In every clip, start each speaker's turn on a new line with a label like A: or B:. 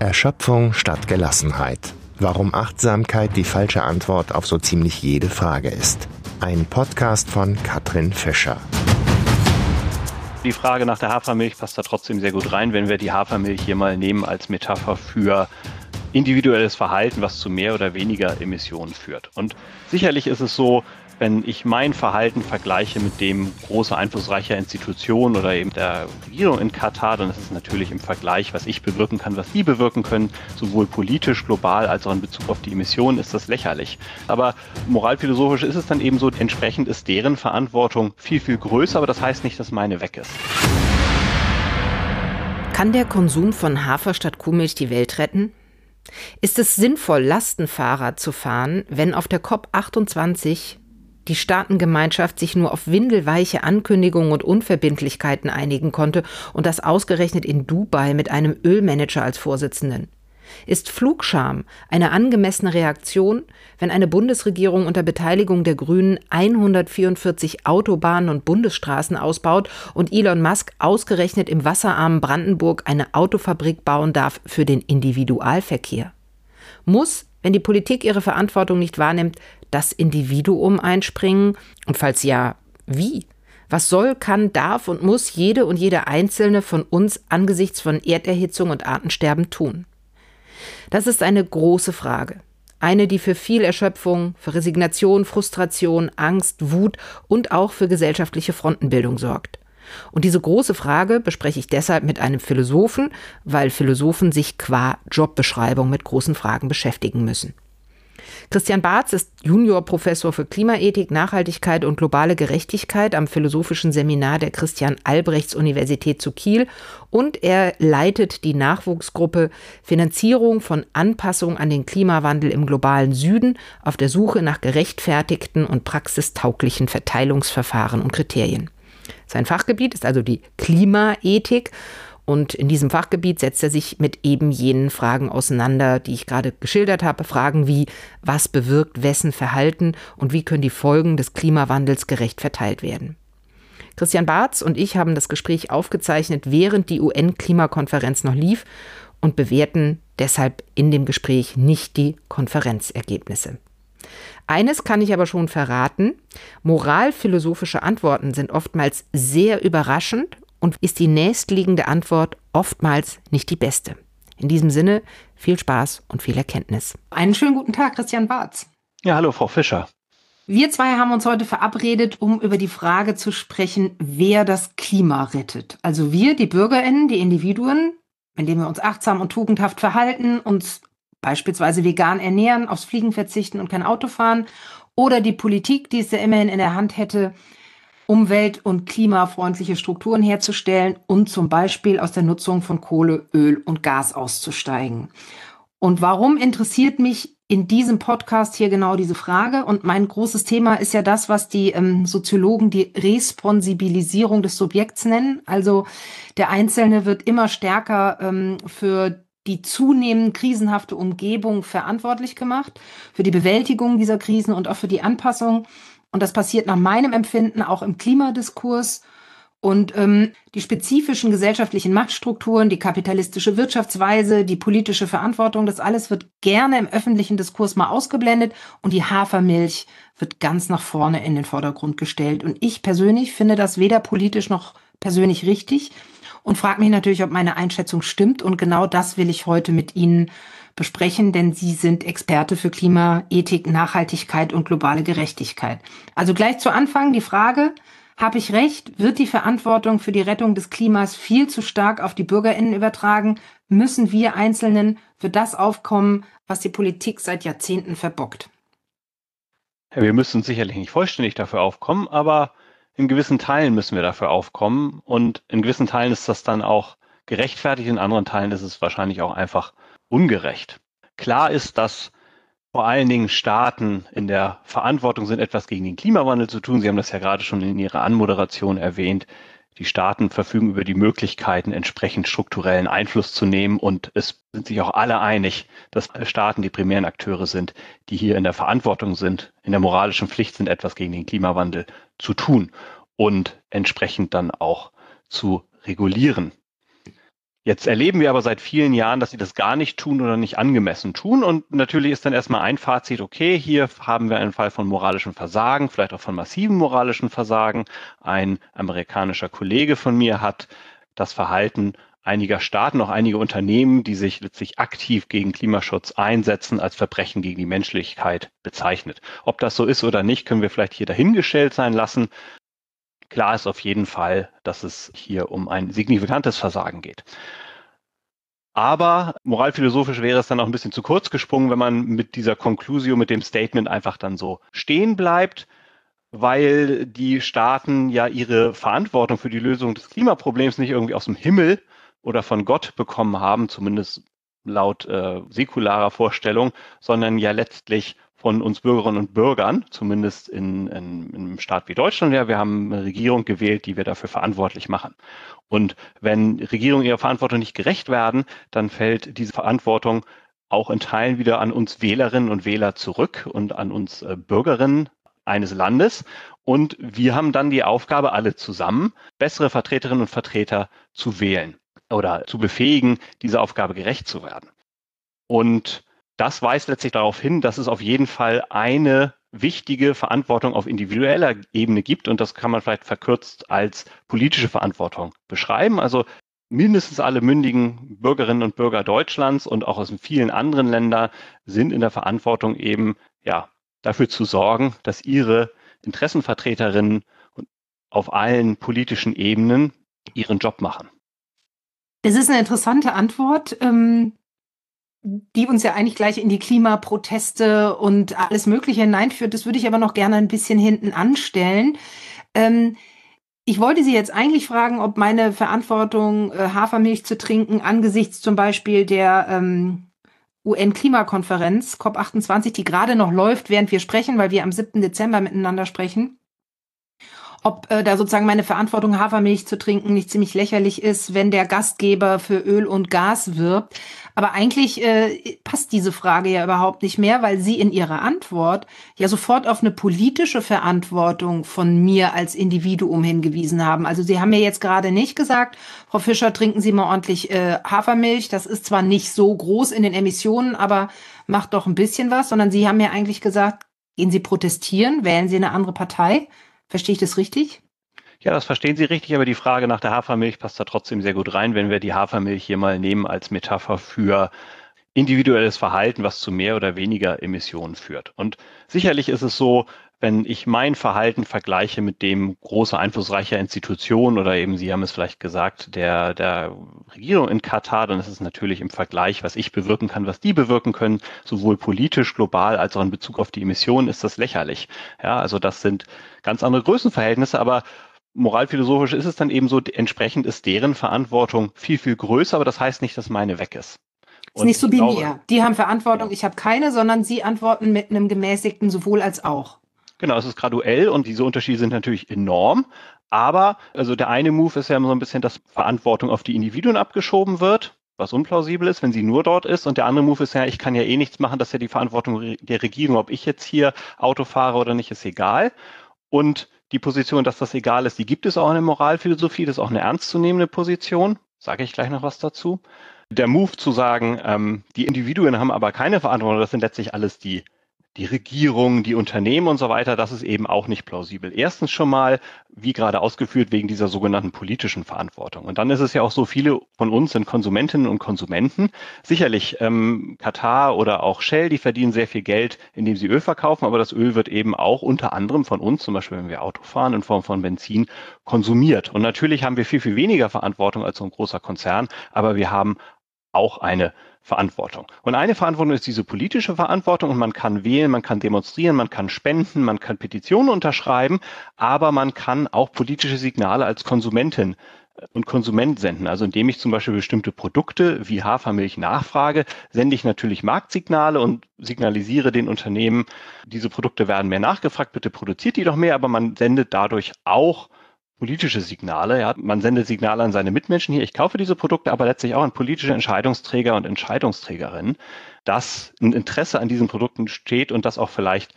A: Erschöpfung statt Gelassenheit. Warum Achtsamkeit die falsche Antwort auf so ziemlich jede Frage ist. Ein Podcast von Katrin Fischer.
B: Die Frage nach der Hafermilch passt da trotzdem sehr gut rein, wenn wir die Hafermilch hier mal nehmen als Metapher für individuelles Verhalten, was zu mehr oder weniger Emissionen führt. Und sicherlich ist es so, wenn ich mein Verhalten vergleiche mit dem großer einflussreicher Institutionen oder eben der Regierung in Katar, dann ist es natürlich im Vergleich, was ich bewirken kann, was die bewirken können, sowohl politisch, global als auch in Bezug auf die Emissionen, ist das lächerlich. Aber moralphilosophisch ist es dann eben so, entsprechend ist deren Verantwortung viel, viel größer, aber das heißt nicht, dass meine weg ist.
C: Kann der Konsum von Hafer statt Kuhmilch die Welt retten? Ist es sinnvoll, Lastenfahrrad zu fahren, wenn auf der COP28 die Staatengemeinschaft sich nur auf windelweiche Ankündigungen und Unverbindlichkeiten einigen konnte und das ausgerechnet in Dubai mit einem Ölmanager als Vorsitzenden. Ist Flugscham eine angemessene Reaktion, wenn eine Bundesregierung unter Beteiligung der Grünen 144 Autobahnen und Bundesstraßen ausbaut und Elon Musk ausgerechnet im wasserarmen Brandenburg eine Autofabrik bauen darf für den Individualverkehr? Muss, wenn die Politik ihre Verantwortung nicht wahrnimmt, das Individuum einspringen? Und falls ja, wie? Was soll, kann, darf und muss jede und jede einzelne von uns angesichts von Erderhitzung und Artensterben tun? Das ist eine große Frage. Eine, die für viel Erschöpfung, für Resignation, Frustration, Angst, Wut und auch für gesellschaftliche Frontenbildung sorgt. Und diese große Frage bespreche ich deshalb mit einem Philosophen, weil Philosophen sich qua Jobbeschreibung mit großen Fragen beschäftigen müssen. Christian Barz ist Juniorprofessor für Klimaethik, Nachhaltigkeit und globale Gerechtigkeit am Philosophischen Seminar der Christian Albrechts Universität zu Kiel und er leitet die Nachwuchsgruppe Finanzierung von Anpassung an den Klimawandel im globalen Süden auf der Suche nach gerechtfertigten und praxistauglichen Verteilungsverfahren und Kriterien. Sein Fachgebiet ist also die Klimaethik und in diesem Fachgebiet setzt er sich mit eben jenen Fragen auseinander, die ich gerade geschildert habe. Fragen wie, was bewirkt wessen Verhalten und wie können die Folgen des Klimawandels gerecht verteilt werden. Christian Barz und ich haben das Gespräch aufgezeichnet, während die UN-Klimakonferenz noch lief und bewerten deshalb in dem Gespräch nicht die Konferenzergebnisse. Eines kann ich aber schon verraten, moralphilosophische Antworten sind oftmals sehr überraschend und ist die nächstliegende Antwort oftmals nicht die beste. In diesem Sinne viel Spaß und viel Erkenntnis. Einen schönen guten Tag, Christian Barz.
B: Ja, hallo, Frau Fischer.
C: Wir zwei haben uns heute verabredet, um über die Frage zu sprechen, wer das Klima rettet. Also wir, die Bürgerinnen, die Individuen, indem wir uns achtsam und tugendhaft verhalten, uns beispielsweise vegan ernähren, aufs Fliegen verzichten und kein Auto fahren, oder die Politik, die es ja immerhin in der Hand hätte, umwelt- und klimafreundliche Strukturen herzustellen und zum Beispiel aus der Nutzung von Kohle, Öl und Gas auszusteigen. Und warum interessiert mich in diesem Podcast hier genau diese Frage? Und mein großes Thema ist ja das, was die ähm, Soziologen die Responsibilisierung des Subjekts nennen. Also der Einzelne wird immer stärker ähm, für die zunehmend krisenhafte Umgebung verantwortlich gemacht, für die Bewältigung dieser Krisen und auch für die Anpassung und das passiert nach meinem Empfinden auch im Klimadiskurs. Und ähm, die spezifischen gesellschaftlichen Machtstrukturen, die kapitalistische Wirtschaftsweise, die politische Verantwortung, das alles wird gerne im öffentlichen Diskurs mal ausgeblendet und die Hafermilch wird ganz nach vorne in den Vordergrund gestellt. Und ich persönlich finde das weder politisch noch persönlich richtig und frage mich natürlich, ob meine Einschätzung stimmt. Und genau das will ich heute mit Ihnen besprechen, denn Sie sind Experte für Klimaethik, Nachhaltigkeit und globale Gerechtigkeit. Also gleich zu Anfang die Frage, habe ich recht? Wird die Verantwortung für die Rettung des Klimas viel zu stark auf die Bürgerinnen übertragen? Müssen wir Einzelnen für das aufkommen, was die Politik seit Jahrzehnten verbockt?
B: wir müssen sicherlich nicht vollständig dafür aufkommen, aber in gewissen Teilen müssen wir dafür aufkommen. Und in gewissen Teilen ist das dann auch gerechtfertigt, in anderen Teilen ist es wahrscheinlich auch einfach ungerecht. Klar ist, dass vor allen Dingen Staaten in der Verantwortung sind, etwas gegen den Klimawandel zu tun. Sie haben das ja gerade schon in Ihrer Anmoderation erwähnt. Die Staaten verfügen über die Möglichkeiten, entsprechend strukturellen Einfluss zu nehmen. Und es sind sich auch alle einig, dass Staaten die primären Akteure sind, die hier in der Verantwortung sind, in der moralischen Pflicht sind, etwas gegen den Klimawandel zu tun und entsprechend dann auch zu regulieren. Jetzt erleben wir aber seit vielen Jahren, dass sie das gar nicht tun oder nicht angemessen tun. Und natürlich ist dann erstmal ein Fazit, okay, hier haben wir einen Fall von moralischem Versagen, vielleicht auch von massivem moralischen Versagen. Ein amerikanischer Kollege von mir hat das Verhalten einiger Staaten, auch einige Unternehmen, die sich letztlich aktiv gegen Klimaschutz einsetzen, als Verbrechen gegen die Menschlichkeit bezeichnet. Ob das so ist oder nicht, können wir vielleicht hier dahingestellt sein lassen. Klar ist auf jeden Fall, dass es hier um ein signifikantes Versagen geht. Aber moralphilosophisch wäre es dann auch ein bisschen zu kurz gesprungen, wenn man mit dieser Conclusio, mit dem Statement einfach dann so stehen bleibt, weil die Staaten ja ihre Verantwortung für die Lösung des Klimaproblems nicht irgendwie aus dem Himmel oder von Gott bekommen haben, zumindest laut äh, säkularer Vorstellung, sondern ja letztlich von uns Bürgerinnen und Bürgern, zumindest in, in, in einem Staat wie Deutschland. Ja, wir haben eine Regierung gewählt, die wir dafür verantwortlich machen. Und wenn Regierungen ihrer Verantwortung nicht gerecht werden, dann fällt diese Verantwortung auch in Teilen wieder an uns Wählerinnen und Wähler zurück und an uns äh, Bürgerinnen eines Landes. Und wir haben dann die Aufgabe, alle zusammen bessere Vertreterinnen und Vertreter zu wählen oder zu befähigen, dieser Aufgabe gerecht zu werden. Und das weist letztlich darauf hin, dass es auf jeden Fall eine wichtige Verantwortung auf individueller Ebene gibt und das kann man vielleicht verkürzt als politische Verantwortung beschreiben. Also mindestens alle mündigen Bürgerinnen und Bürger Deutschlands und auch aus vielen anderen Ländern sind in der Verantwortung eben ja dafür zu sorgen, dass ihre Interessenvertreterinnen auf allen politischen Ebenen ihren Job machen.
C: Das ist eine interessante Antwort. Ähm, die uns ja eigentlich gleich in die Klimaproteste und alles Mögliche hineinführt. Das würde ich aber noch gerne ein bisschen hinten anstellen. Ähm, ich wollte Sie jetzt eigentlich fragen, ob meine Verantwortung, äh, Hafermilch zu trinken, angesichts zum Beispiel der ähm, UN-Klimakonferenz COP28, die gerade noch läuft, während wir sprechen, weil wir am 7. Dezember miteinander sprechen, ob äh, da sozusagen meine Verantwortung, Hafermilch zu trinken, nicht ziemlich lächerlich ist, wenn der Gastgeber für Öl und Gas wirbt. Aber eigentlich äh, passt diese Frage ja überhaupt nicht mehr, weil Sie in Ihrer Antwort ja sofort auf eine politische Verantwortung von mir als Individuum hingewiesen haben. Also Sie haben ja jetzt gerade nicht gesagt, Frau Fischer, trinken Sie mal ordentlich äh, Hafermilch. Das ist zwar nicht so groß in den Emissionen, aber macht doch ein bisschen was, sondern Sie haben ja eigentlich gesagt, gehen Sie protestieren, wählen Sie eine andere Partei. Verstehe ich das richtig?
B: Ja, das verstehen Sie richtig, aber die Frage nach der Hafermilch passt da trotzdem sehr gut rein, wenn wir die Hafermilch hier mal nehmen als Metapher für individuelles Verhalten, was zu mehr oder weniger Emissionen führt. Und sicherlich ist es so, wenn ich mein Verhalten vergleiche mit dem großer einflussreicher Institutionen oder eben, Sie haben es vielleicht gesagt, der, der Regierung in Katar, dann ist es natürlich im Vergleich, was ich bewirken kann, was die bewirken können, sowohl politisch, global als auch in Bezug auf die Emissionen, ist das lächerlich. Ja, also das sind ganz andere Größenverhältnisse, aber moralphilosophisch ist es dann eben so, entsprechend ist deren Verantwortung viel, viel größer, aber das heißt nicht, dass meine weg ist.
C: Ist nicht so binär. Die haben Verantwortung, ja. ich habe keine, sondern sie antworten mit einem gemäßigten sowohl als auch.
B: Genau, es ist graduell und diese Unterschiede sind natürlich enorm. Aber also der eine Move ist ja so ein bisschen, dass Verantwortung auf die Individuen abgeschoben wird, was unplausibel ist, wenn sie nur dort ist. Und der andere Move ist ja, ich kann ja eh nichts machen, das ist ja die Verantwortung der Regierung, ob ich jetzt hier Auto fahre oder nicht, ist egal. Und die Position, dass das egal ist, die gibt es auch in der Moralphilosophie, das ist auch eine ernstzunehmende Position. Sage ich gleich noch was dazu. Der Move zu sagen, ähm, die Individuen haben aber keine Verantwortung, das sind letztlich alles die die Regierung, die Unternehmen und so weiter, das ist eben auch nicht plausibel. Erstens schon mal, wie gerade ausgeführt, wegen dieser sogenannten politischen Verantwortung. Und dann ist es ja auch so, viele von uns sind Konsumentinnen und Konsumenten. Sicherlich ähm, Katar oder auch Shell, die verdienen sehr viel Geld, indem sie Öl verkaufen, aber das Öl wird eben auch unter anderem von uns, zum Beispiel wenn wir Auto fahren, in Form von Benzin konsumiert. Und natürlich haben wir viel, viel weniger Verantwortung als so ein großer Konzern, aber wir haben auch eine Verantwortung. Und eine Verantwortung ist diese politische Verantwortung und man kann wählen, man kann demonstrieren, man kann spenden, man kann Petitionen unterschreiben, aber man kann auch politische Signale als Konsumentin äh, und Konsument senden. Also indem ich zum Beispiel bestimmte Produkte wie Hafermilch nachfrage, sende ich natürlich Marktsignale und signalisiere den Unternehmen, diese Produkte werden mehr nachgefragt, bitte produziert die doch mehr, aber man sendet dadurch auch politische Signale. Ja. Man sendet Signale an seine Mitmenschen hier, ich kaufe diese Produkte, aber letztlich auch an politische Entscheidungsträger und Entscheidungsträgerinnen, dass ein Interesse an diesen Produkten steht und dass auch vielleicht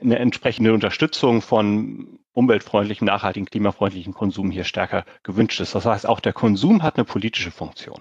B: eine entsprechende Unterstützung von umweltfreundlichem, nachhaltigen, klimafreundlichen Konsum hier stärker gewünscht ist. Das heißt, auch der Konsum hat eine politische Funktion.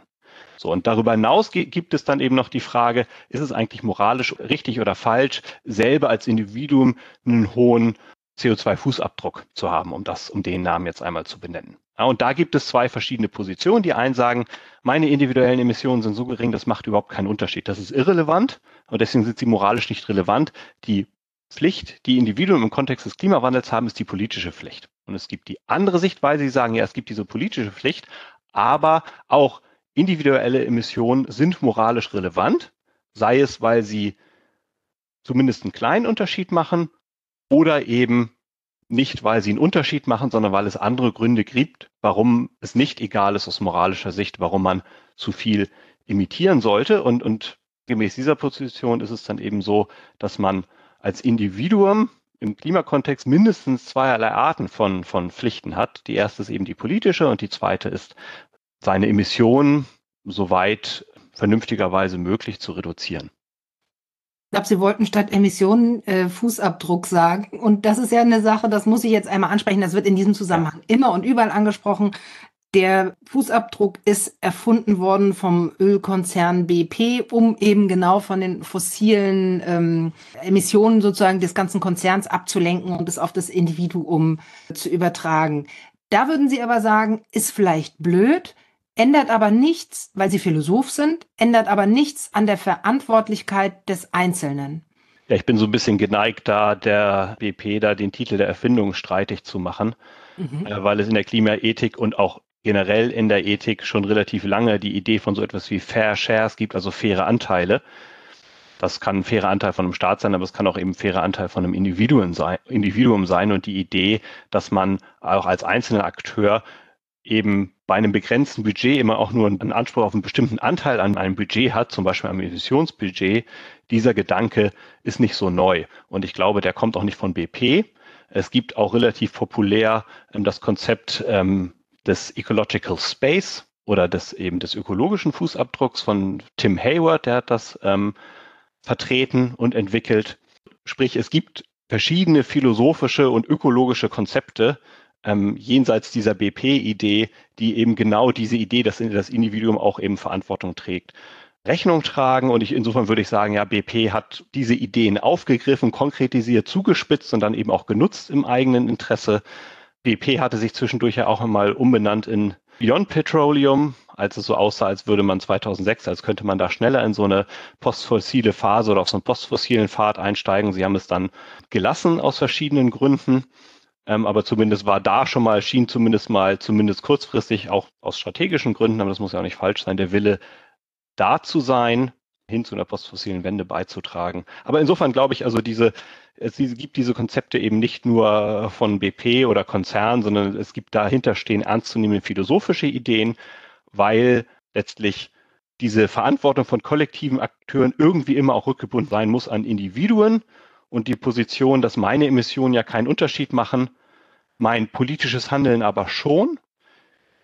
B: So, und darüber hinaus gibt es dann eben noch die Frage, ist es eigentlich moralisch richtig oder falsch, selber als Individuum einen hohen CO2-Fußabdruck zu haben, um das, um den Namen jetzt einmal zu benennen. Ja, und da gibt es zwei verschiedene Positionen. Die einen sagen, meine individuellen Emissionen sind so gering, das macht überhaupt keinen Unterschied. Das ist irrelevant und deswegen sind sie moralisch nicht relevant. Die Pflicht, die Individuen im Kontext des Klimawandels haben, ist die politische Pflicht. Und es gibt die andere Sichtweise, die sagen, ja, es gibt diese politische Pflicht, aber auch individuelle Emissionen sind moralisch relevant, sei es, weil sie zumindest einen kleinen Unterschied machen oder eben nicht, weil sie einen Unterschied machen, sondern weil es andere Gründe gibt, warum es nicht egal ist aus moralischer Sicht, warum man zu viel imitieren sollte. Und, und gemäß dieser Position ist es dann eben so, dass man als Individuum im Klimakontext mindestens zweierlei Arten von, von Pflichten hat. Die erste ist eben die politische und die zweite ist seine Emissionen soweit vernünftigerweise möglich zu reduzieren.
C: Ich glaube, Sie wollten statt Emissionen äh, Fußabdruck sagen. Und das ist ja eine Sache, das muss ich jetzt einmal ansprechen. Das wird in diesem Zusammenhang immer und überall angesprochen. Der Fußabdruck ist erfunden worden vom Ölkonzern BP, um eben genau von den fossilen ähm, Emissionen sozusagen des ganzen Konzerns abzulenken und es auf das Individuum zu übertragen. Da würden Sie aber sagen, ist vielleicht blöd, ändert aber nichts, weil Sie Philosoph sind, ändert aber nichts an der Verantwortlichkeit des Einzelnen.
B: Ja, ich bin so ein bisschen geneigt, da der BP da den Titel der Erfindung streitig zu machen, mhm. äh, weil es in der Klimaethik und auch generell in der Ethik schon relativ lange die Idee von so etwas wie Fair Shares gibt, also faire Anteile. Das kann ein fairer Anteil von einem Staat sein, aber es kann auch eben ein fairer Anteil von einem Individuum sein, Individuum sein. Und die Idee, dass man auch als einzelner Akteur eben bei einem begrenzten Budget immer auch nur einen Anspruch auf einen bestimmten Anteil an einem Budget hat, zum Beispiel am Emissionsbudget, dieser Gedanke ist nicht so neu. Und ich glaube, der kommt auch nicht von BP. Es gibt auch relativ populär ähm, das Konzept ähm, des Ecological Space oder des eben des ökologischen Fußabdrucks von Tim Hayward, der hat das ähm, vertreten und entwickelt. Sprich, es gibt verschiedene philosophische und ökologische Konzepte ähm, jenseits dieser BP-Idee, die eben genau diese Idee, dass das Individuum auch eben Verantwortung trägt, Rechnung tragen. Und ich, insofern würde ich sagen, ja, BP hat diese Ideen aufgegriffen, konkretisiert, zugespitzt und dann eben auch genutzt im eigenen Interesse. BP hatte sich zwischendurch ja auch einmal umbenannt in Beyond Petroleum, als es so aussah, als würde man 2006, als könnte man da schneller in so eine postfossile Phase oder auf so einen postfossilen Pfad einsteigen. Sie haben es dann gelassen aus verschiedenen Gründen. Ähm, aber zumindest war da schon mal, schien zumindest mal, zumindest kurzfristig, auch aus strategischen Gründen, aber das muss ja auch nicht falsch sein, der Wille da zu sein, hin zu einer postfossilen Wende beizutragen. Aber insofern glaube ich, also diese, es gibt diese Konzepte eben nicht nur von BP oder Konzernen, sondern es gibt dahinter stehen ernstzunehmende philosophische Ideen, weil letztlich diese Verantwortung von kollektiven Akteuren irgendwie immer auch rückgebunden sein muss an Individuen und die Position, dass meine Emissionen ja keinen Unterschied machen, mein politisches Handeln aber schon,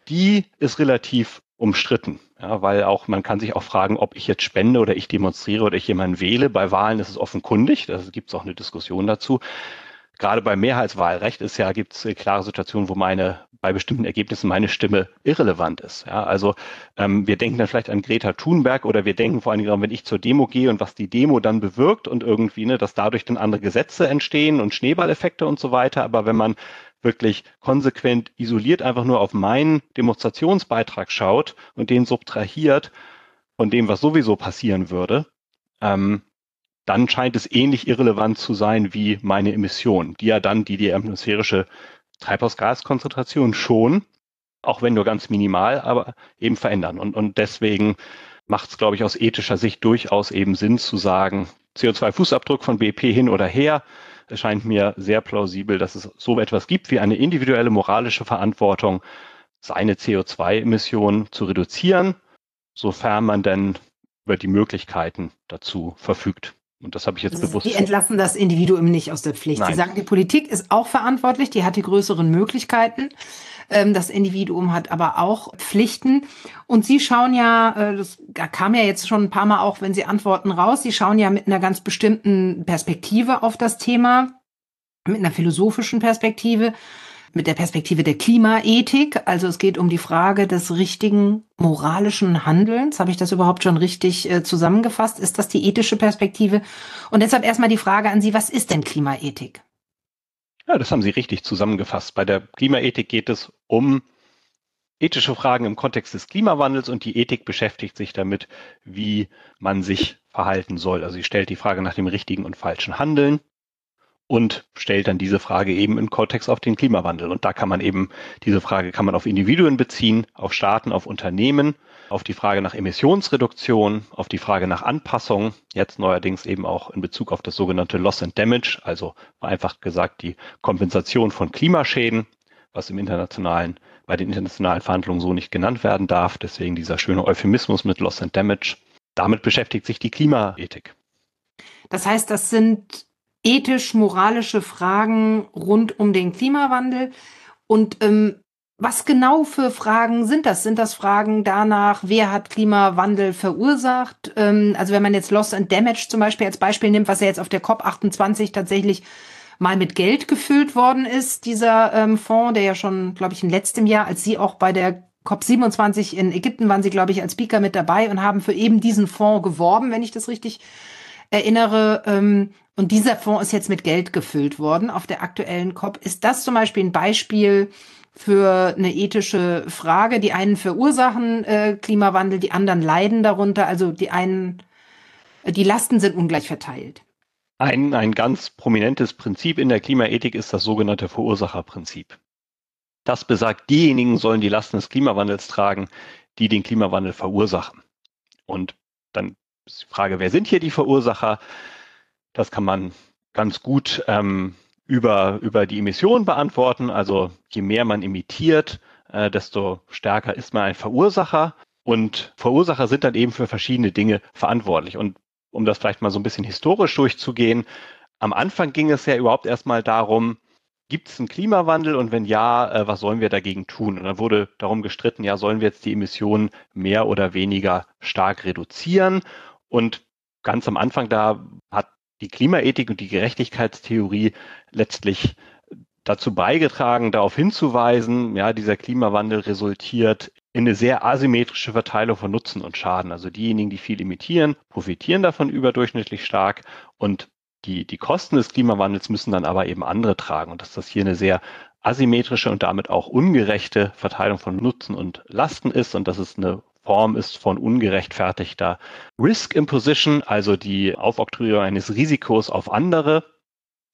B: die ist relativ umstritten. Ja, weil auch man kann sich auch fragen, ob ich jetzt spende oder ich demonstriere oder ich jemanden wähle. Bei Wahlen ist es offenkundig, da gibt es auch eine Diskussion dazu. Gerade beim Mehrheitswahlrecht ist ja, gibt es klare Situationen, wo meine, bei bestimmten Ergebnissen meine Stimme irrelevant ist. Ja, also ähm, wir denken dann vielleicht an Greta Thunberg oder wir denken vor allen Dingen, wenn ich zur Demo gehe und was die Demo dann bewirkt und irgendwie, ne, dass dadurch dann andere Gesetze entstehen und Schneeballeffekte und so weiter. Aber wenn man wirklich konsequent isoliert einfach nur auf meinen Demonstrationsbeitrag schaut und den subtrahiert von dem, was sowieso passieren würde, ähm, dann scheint es ähnlich irrelevant zu sein wie meine Emissionen, die ja dann die, die atmosphärische Treibhausgaskonzentration schon, auch wenn nur ganz minimal, aber eben verändern. Und, und deswegen macht es, glaube ich, aus ethischer Sicht durchaus eben Sinn zu sagen, CO2-Fußabdruck von BP hin oder her, es scheint mir sehr plausibel, dass es so etwas gibt wie eine individuelle moralische Verantwortung, seine CO2-Emissionen zu reduzieren, sofern man denn über die Möglichkeiten dazu verfügt. Und das habe ich jetzt
C: also
B: bewusst.
C: Die entlassen das Individuum nicht aus der Pflicht. Nein. Sie sagen, die Politik ist auch verantwortlich, die hat die größeren Möglichkeiten. Ähm, das Individuum hat aber auch Pflichten. Und Sie schauen ja, äh, das kam ja jetzt schon ein paar Mal auch, wenn Sie antworten raus, Sie schauen ja mit einer ganz bestimmten Perspektive auf das Thema, mit einer philosophischen Perspektive. mit der Perspektive der Klimaethik. Also es geht um die Frage des richtigen moralischen Handelns. Habe ich das überhaupt schon richtig äh, zusammengefasst? Ist das die ethische Perspektive? Und deshalb erstmal die Frage an Sie, was ist denn Klimaethik?
B: Ja, das haben Sie richtig zusammengefasst. Bei der Klimaethik geht es um ethische Fragen im Kontext des Klimawandels und die Ethik beschäftigt sich damit, wie man sich verhalten soll. Also sie stellt die Frage nach dem richtigen und falschen Handeln und stellt dann diese Frage eben im Kontext auf den Klimawandel. Und da kann man eben, diese Frage kann man auf Individuen beziehen, auf Staaten, auf Unternehmen, auf die Frage nach Emissionsreduktion, auf die Frage nach Anpassung, jetzt neuerdings eben auch in Bezug auf das sogenannte Loss and Damage, also vereinfacht gesagt die Kompensation von Klimaschäden, was im internationalen, bei den internationalen Verhandlungen so nicht genannt werden darf. Deswegen dieser schöne Euphemismus mit Loss and Damage. Damit beschäftigt sich die Klimaethik.
C: Das heißt, das sind ethisch-moralische Fragen rund um den Klimawandel. Und ähm, was genau für Fragen sind das? Sind das Fragen danach, wer hat Klimawandel verursacht? Ähm, also wenn man jetzt Loss and Damage zum Beispiel als Beispiel nimmt, was ja jetzt auf der COP28 tatsächlich mal mit Geld gefüllt worden ist, dieser ähm, Fonds, der ja schon, glaube ich, in letztem Jahr, als Sie auch bei der COP27 in Ägypten waren Sie, glaube ich, als Speaker mit dabei und haben für eben diesen Fonds geworben, wenn ich das richtig erinnere. Ähm, und dieser Fonds ist jetzt mit Geld gefüllt worden auf der aktuellen COP. Ist das zum Beispiel ein Beispiel für eine ethische Frage? Die einen verursachen äh, Klimawandel, die anderen leiden darunter. Also die einen, die Lasten sind ungleich verteilt.
B: Ein, ein ganz prominentes Prinzip in der Klimaethik ist das sogenannte Verursacherprinzip. Das besagt, diejenigen sollen die Lasten des Klimawandels tragen, die den Klimawandel verursachen. Und dann ist die Frage, wer sind hier die Verursacher? Das kann man ganz gut ähm, über, über die Emissionen beantworten. Also je mehr man emittiert, äh, desto stärker ist man ein Verursacher. Und Verursacher sind dann eben für verschiedene Dinge verantwortlich. Und um das vielleicht mal so ein bisschen historisch durchzugehen, am Anfang ging es ja überhaupt erstmal darum, gibt es einen Klimawandel und wenn ja, äh, was sollen wir dagegen tun? Und dann wurde darum gestritten, ja, sollen wir jetzt die Emissionen mehr oder weniger stark reduzieren? Und ganz am Anfang da hat die Klimaethik und die Gerechtigkeitstheorie letztlich dazu beigetragen, darauf hinzuweisen, ja, dieser Klimawandel resultiert in eine sehr asymmetrische Verteilung von Nutzen und Schaden. Also diejenigen, die viel emittieren, profitieren davon überdurchschnittlich stark und die, die Kosten des Klimawandels müssen dann aber eben andere tragen. Und dass das hier eine sehr asymmetrische und damit auch ungerechte Verteilung von Nutzen und Lasten ist und dass es eine Form ist von ungerechtfertigter Risk Imposition, also die Aufoktroyierung eines Risikos auf andere,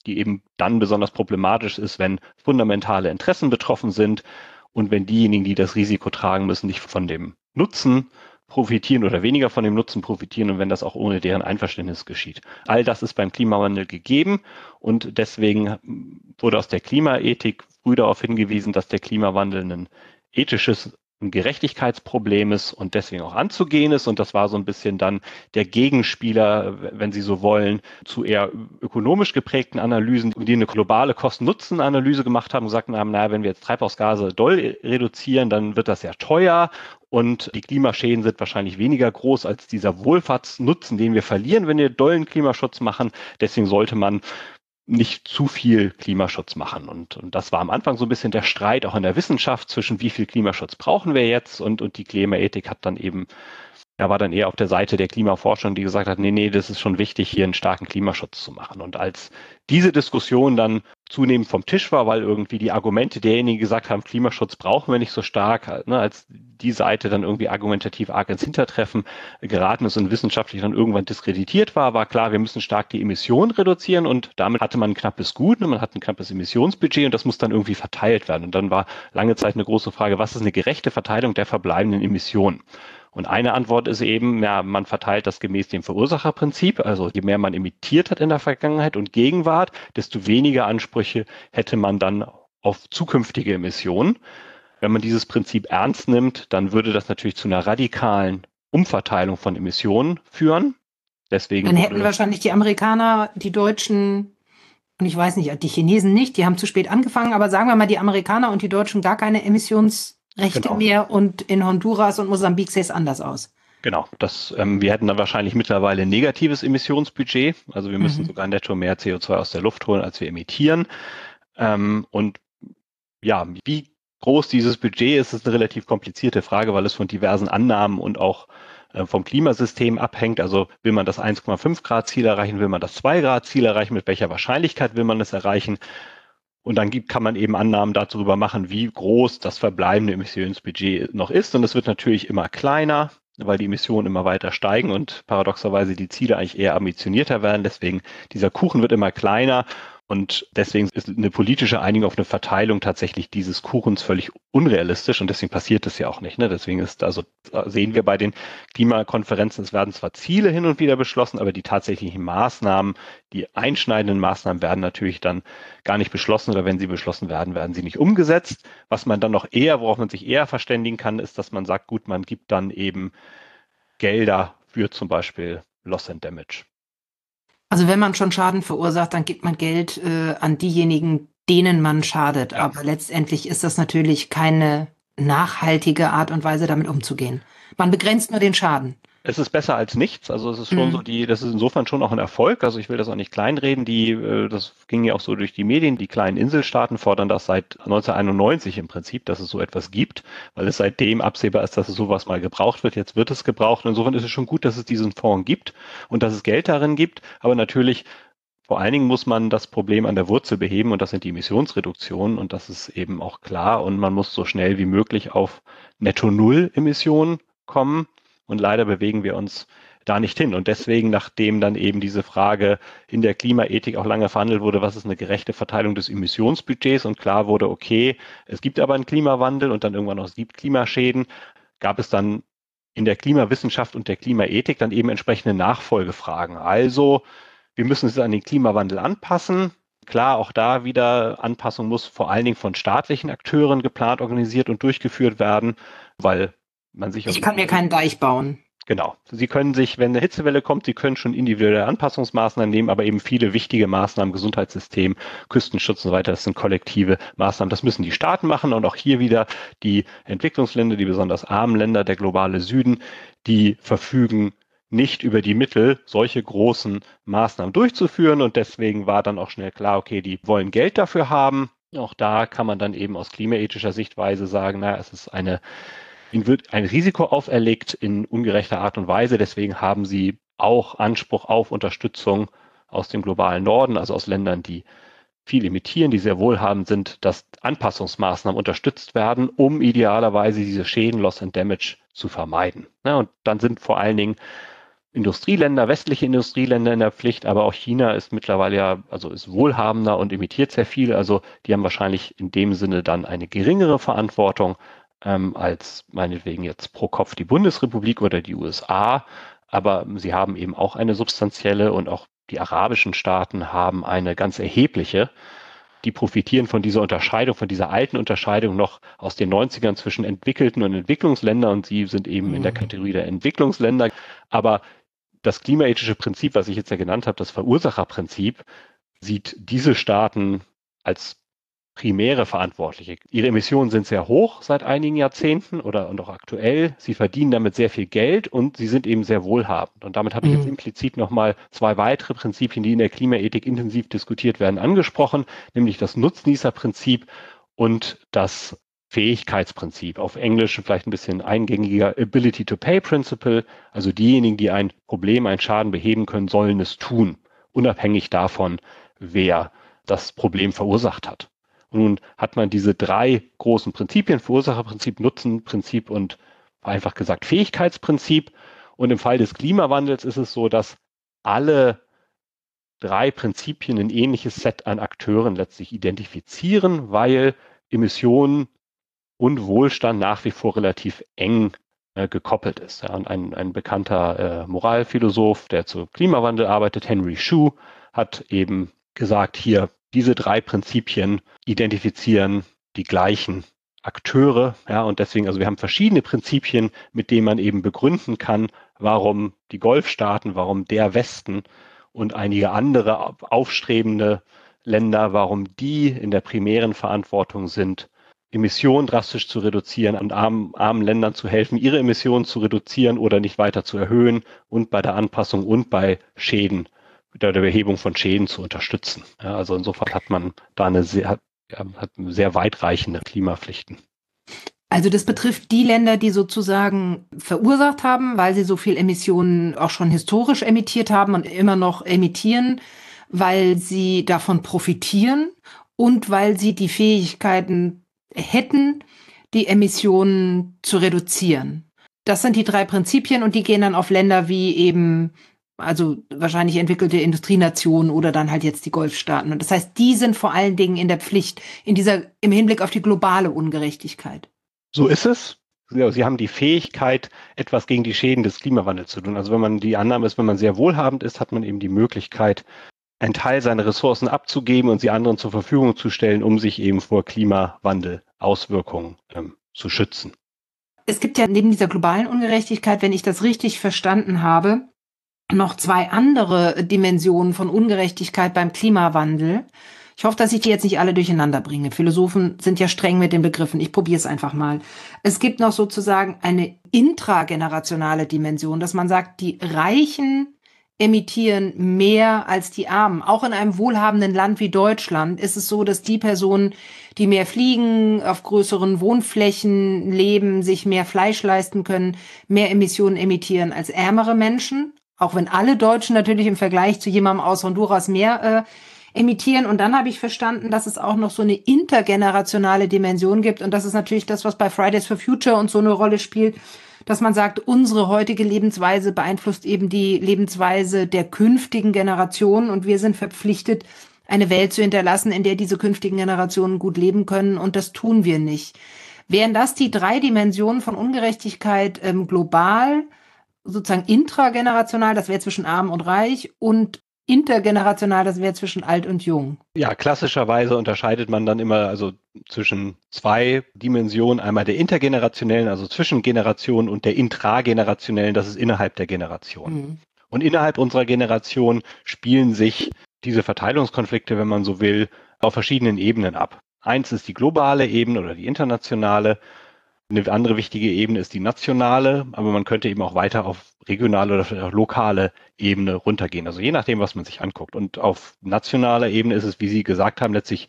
B: die eben dann besonders problematisch ist, wenn fundamentale Interessen betroffen sind und wenn diejenigen, die das Risiko tragen müssen, nicht von dem Nutzen profitieren oder weniger von dem Nutzen profitieren und wenn das auch ohne deren Einverständnis geschieht. All das ist beim Klimawandel gegeben und deswegen wurde aus der Klimaethik früh darauf hingewiesen, dass der Klimawandel ein ethisches ein Gerechtigkeitsproblem ist und deswegen auch anzugehen ist. Und das war so ein bisschen dann der Gegenspieler, wenn Sie so wollen, zu eher ökonomisch geprägten Analysen, die eine globale Kosten-Nutzen-Analyse gemacht haben und gesagt haben, naja, wenn wir jetzt Treibhausgase doll reduzieren, dann wird das ja teuer und die Klimaschäden sind wahrscheinlich weniger groß als dieser Wohlfahrtsnutzen, den wir verlieren, wenn wir dollen Klimaschutz machen. Deswegen sollte man nicht zu viel Klimaschutz machen. Und, und das war am Anfang so ein bisschen der Streit auch in der Wissenschaft zwischen wie viel Klimaschutz brauchen wir jetzt und, und die Klimaethik hat dann eben er war dann eher auf der Seite der Klimaforschung, die gesagt hat, nee, nee, das ist schon wichtig, hier einen starken Klimaschutz zu machen. Und als diese Diskussion dann zunehmend vom Tisch war, weil irgendwie die Argumente derjenigen gesagt haben, Klimaschutz brauchen wir nicht so stark, ne, als die Seite dann irgendwie argumentativ arg ins Hintertreffen geraten ist und wissenschaftlich dann irgendwann diskreditiert war, war klar, wir müssen stark die Emissionen reduzieren und damit hatte man ein knappes Gut, ne, man hat ein knappes Emissionsbudget und das muss dann irgendwie verteilt werden. Und dann war lange Zeit eine große Frage, was ist eine gerechte Verteilung der verbleibenden Emissionen? Und eine Antwort ist eben, ja, man verteilt das gemäß dem Verursacherprinzip. Also je mehr man emittiert hat in der Vergangenheit und Gegenwart, desto weniger Ansprüche hätte man dann auf zukünftige Emissionen. Wenn man dieses Prinzip ernst nimmt, dann würde das natürlich zu einer radikalen Umverteilung von Emissionen führen. Deswegen
C: dann hätten wahrscheinlich die Amerikaner, die Deutschen und ich weiß nicht, die Chinesen nicht, die haben zu spät angefangen, aber sagen wir mal, die Amerikaner und die Deutschen gar keine Emissions Rechte genau. mehr und in Honduras und Mosambik sähe es anders aus.
B: Genau, das, ähm, wir hätten dann wahrscheinlich mittlerweile ein negatives Emissionsbudget. Also wir müssen mhm. sogar netto mehr CO2 aus der Luft holen, als wir emittieren. Ähm, und ja, wie groß dieses Budget ist, ist eine relativ komplizierte Frage, weil es von diversen Annahmen und auch äh, vom Klimasystem abhängt. Also will man das 1,5 Grad Ziel erreichen, will man das 2 Grad Ziel erreichen, mit welcher Wahrscheinlichkeit will man es erreichen? Und dann gibt, kann man eben Annahmen darüber machen, wie groß das verbleibende Emissionsbudget noch ist. Und es wird natürlich immer kleiner, weil die Emissionen immer weiter steigen und paradoxerweise die Ziele eigentlich eher ambitionierter werden. Deswegen dieser Kuchen wird immer kleiner und deswegen ist eine politische Einigung auf eine Verteilung tatsächlich dieses Kuchens völlig unrealistisch und deswegen passiert das ja auch nicht. Ne? Deswegen ist, also sehen wir bei den Klimakonferenzen, es werden zwar Ziele hin und wieder beschlossen, aber die tatsächlichen Maßnahmen, die einschneidenden Maßnahmen werden natürlich dann gar nicht beschlossen oder wenn sie beschlossen werden, werden sie nicht umgesetzt. Was man dann noch eher, worauf man sich eher verständigen kann, ist, dass man sagt, gut, man gibt dann eben Gelder für zum Beispiel Loss and Damage.
C: Also wenn man schon Schaden verursacht, dann gibt man Geld äh, an diejenigen, denen man schadet. Ja. Aber letztendlich ist das natürlich keine nachhaltige Art und Weise, damit umzugehen. Man begrenzt nur den Schaden.
B: Es ist besser als nichts. Also es ist schon mhm. so die, das ist insofern schon auch ein Erfolg. Also ich will das auch nicht kleinreden. Die, äh, das ging ja auch so durch die Medien. Die kleinen Inselstaaten fordern das seit 1991 im Prinzip, dass es so etwas gibt, weil es seitdem absehbar ist, dass es sowas mal gebraucht wird. Jetzt wird es gebraucht. Insofern ist es schon gut, dass es diesen Fonds gibt und dass es Geld darin gibt. Aber natürlich vor allen Dingen muss man das Problem an der Wurzel beheben und das sind die Emissionsreduktionen und das ist eben auch klar und man muss so schnell wie möglich auf Netto Null Emissionen kommen. Und leider bewegen wir uns da nicht hin. Und deswegen, nachdem dann eben diese Frage in der Klimaethik auch lange verhandelt wurde, was ist eine gerechte Verteilung des Emissionsbudgets und klar wurde, okay, es gibt aber einen Klimawandel und dann irgendwann noch, es gibt Klimaschäden, gab es dann in der Klimawissenschaft und der Klimaethik dann eben entsprechende Nachfolgefragen. Also, wir müssen es an den Klimawandel anpassen. Klar, auch da wieder Anpassung muss vor allen Dingen von staatlichen Akteuren geplant, organisiert und durchgeführt werden, weil man sich.
C: Ich kann mir keinen Deich bauen.
B: Genau. Sie können sich, wenn eine Hitzewelle kommt, Sie können schon individuelle Anpassungsmaßnahmen nehmen, aber eben viele wichtige Maßnahmen, Gesundheitssystem, Küstenschutz und so weiter, das sind kollektive Maßnahmen. Das müssen die Staaten machen und auch hier wieder die Entwicklungsländer, die besonders armen Länder, der globale Süden, die verfügen nicht über die Mittel, solche großen Maßnahmen durchzuführen. Und deswegen war dann auch schnell klar, okay, die wollen Geld dafür haben. Auch da kann man dann eben aus klimaethischer Sichtweise sagen, na, es ist eine Ihnen wird ein Risiko auferlegt in ungerechter Art und Weise. Deswegen haben sie auch Anspruch auf Unterstützung aus dem globalen Norden, also aus Ländern, die viel emittieren, die sehr wohlhabend sind, dass Anpassungsmaßnahmen unterstützt werden, um idealerweise diese Schäden, Loss and Damage zu vermeiden. Ja, und dann sind vor allen Dingen Industrieländer, westliche Industrieländer in der Pflicht, aber auch China ist mittlerweile ja, also ist wohlhabender und emittiert sehr viel. Also die haben wahrscheinlich in dem Sinne dann eine geringere Verantwortung ähm, als meinetwegen jetzt pro Kopf die Bundesrepublik oder die USA. Aber sie haben eben auch eine substanzielle und auch die arabischen Staaten haben eine ganz erhebliche. Die profitieren von dieser Unterscheidung, von dieser alten Unterscheidung noch aus den 90ern zwischen entwickelten und Entwicklungsländern und sie sind eben in der mhm. Kategorie der Entwicklungsländer. Aber das klimaethische Prinzip, was ich jetzt ja genannt habe, das Verursacherprinzip, sieht diese Staaten als primäre Verantwortliche. Ihre Emissionen sind sehr hoch seit einigen Jahrzehnten oder und auch aktuell. Sie verdienen damit sehr viel Geld und sie sind eben sehr wohlhabend. Und damit habe ich jetzt mhm. implizit nochmal zwei weitere Prinzipien, die in der Klimaethik intensiv diskutiert werden, angesprochen, nämlich das Nutznießerprinzip und das Fähigkeitsprinzip. Auf Englisch vielleicht ein bisschen eingängiger Ability to Pay Principle. Also diejenigen, die ein Problem, einen Schaden beheben können, sollen es tun, unabhängig davon, wer das Problem verursacht hat. Nun hat man diese drei großen Prinzipien, Verursacherprinzip, Nutzenprinzip und einfach gesagt Fähigkeitsprinzip. Und im Fall des Klimawandels ist es so, dass alle drei Prinzipien ein ähnliches Set an Akteuren letztlich identifizieren, weil Emissionen und Wohlstand nach wie vor relativ eng äh, gekoppelt ist. Ja, und ein, ein bekannter äh, Moralphilosoph, der zu Klimawandel arbeitet, Henry Shue, hat eben gesagt, hier diese drei Prinzipien identifizieren die gleichen Akteure, ja, und deswegen, also wir haben verschiedene Prinzipien, mit denen man eben begründen kann, warum die Golfstaaten, warum der Westen und einige andere aufstrebende Länder, warum die in der primären Verantwortung sind, Emissionen drastisch zu reduzieren und armen, armen Ländern zu helfen, ihre Emissionen zu reduzieren oder nicht weiter zu erhöhen und bei der Anpassung und bei Schäden der, Behebung von Schäden zu unterstützen. Ja, also insofern hat man da eine sehr, ja, hat sehr weitreichende Klimapflichten.
C: Also das betrifft die Länder, die sozusagen verursacht haben, weil sie so viel Emissionen auch schon historisch emittiert haben und immer noch emittieren, weil sie davon profitieren und weil sie die Fähigkeiten hätten, die Emissionen zu reduzieren. Das sind die drei Prinzipien und die gehen dann auf Länder wie eben, also wahrscheinlich entwickelte Industrienationen oder dann halt jetzt die Golfstaaten. Und das heißt, die sind vor allen Dingen in der Pflicht, in dieser, im Hinblick auf die globale Ungerechtigkeit.
B: So ist es. Sie haben die Fähigkeit, etwas gegen die Schäden des Klimawandels zu tun. Also wenn man die Annahme ist, wenn man sehr wohlhabend ist, hat man eben die Möglichkeit, einen Teil seiner Ressourcen abzugeben und sie anderen zur Verfügung zu stellen, um sich eben vor Klimawandel-Auswirkungen ähm, zu schützen.
C: Es gibt ja neben dieser globalen Ungerechtigkeit, wenn ich das richtig verstanden habe, noch zwei andere Dimensionen von Ungerechtigkeit beim Klimawandel. Ich hoffe, dass ich die jetzt nicht alle durcheinander bringe. Philosophen sind ja streng mit den Begriffen. Ich probiere es einfach mal. Es gibt noch sozusagen eine intragenerationale Dimension, dass man sagt, die Reichen emittieren mehr als die Armen. Auch in einem wohlhabenden Land wie Deutschland ist es so, dass die Personen, die mehr fliegen, auf größeren Wohnflächen leben, sich mehr Fleisch leisten können, mehr Emissionen emittieren als ärmere Menschen. Auch wenn alle Deutschen natürlich im Vergleich zu jemandem aus Honduras mehr äh, emittieren. Und dann habe ich verstanden, dass es auch noch so eine intergenerationale Dimension gibt. Und das ist natürlich das, was bei Fridays for Future und so eine Rolle spielt, dass man sagt, unsere heutige Lebensweise beeinflusst eben die Lebensweise der künftigen Generationen und wir sind verpflichtet, eine Welt zu hinterlassen, in der diese künftigen Generationen gut leben können. Und das tun wir nicht. Wären das die drei Dimensionen von Ungerechtigkeit ähm, global, sozusagen intragenerational, das wäre zwischen arm und reich, und intergenerational, das wäre zwischen alt und jung.
B: Ja, klassischerweise unterscheidet man dann immer also zwischen zwei Dimensionen, einmal der intergenerationellen, also zwischen Generationen und der intragenerationellen, das ist innerhalb der Generation. Mhm. Und innerhalb unserer Generation spielen sich diese Verteilungskonflikte, wenn man so will, auf verschiedenen Ebenen ab. Eins ist die globale Ebene oder die internationale eine andere wichtige Ebene ist die nationale, aber man könnte eben auch weiter auf regionale oder lokale Ebene runtergehen. Also je nachdem, was man sich anguckt. Und auf nationaler Ebene ist es, wie Sie gesagt haben, letztlich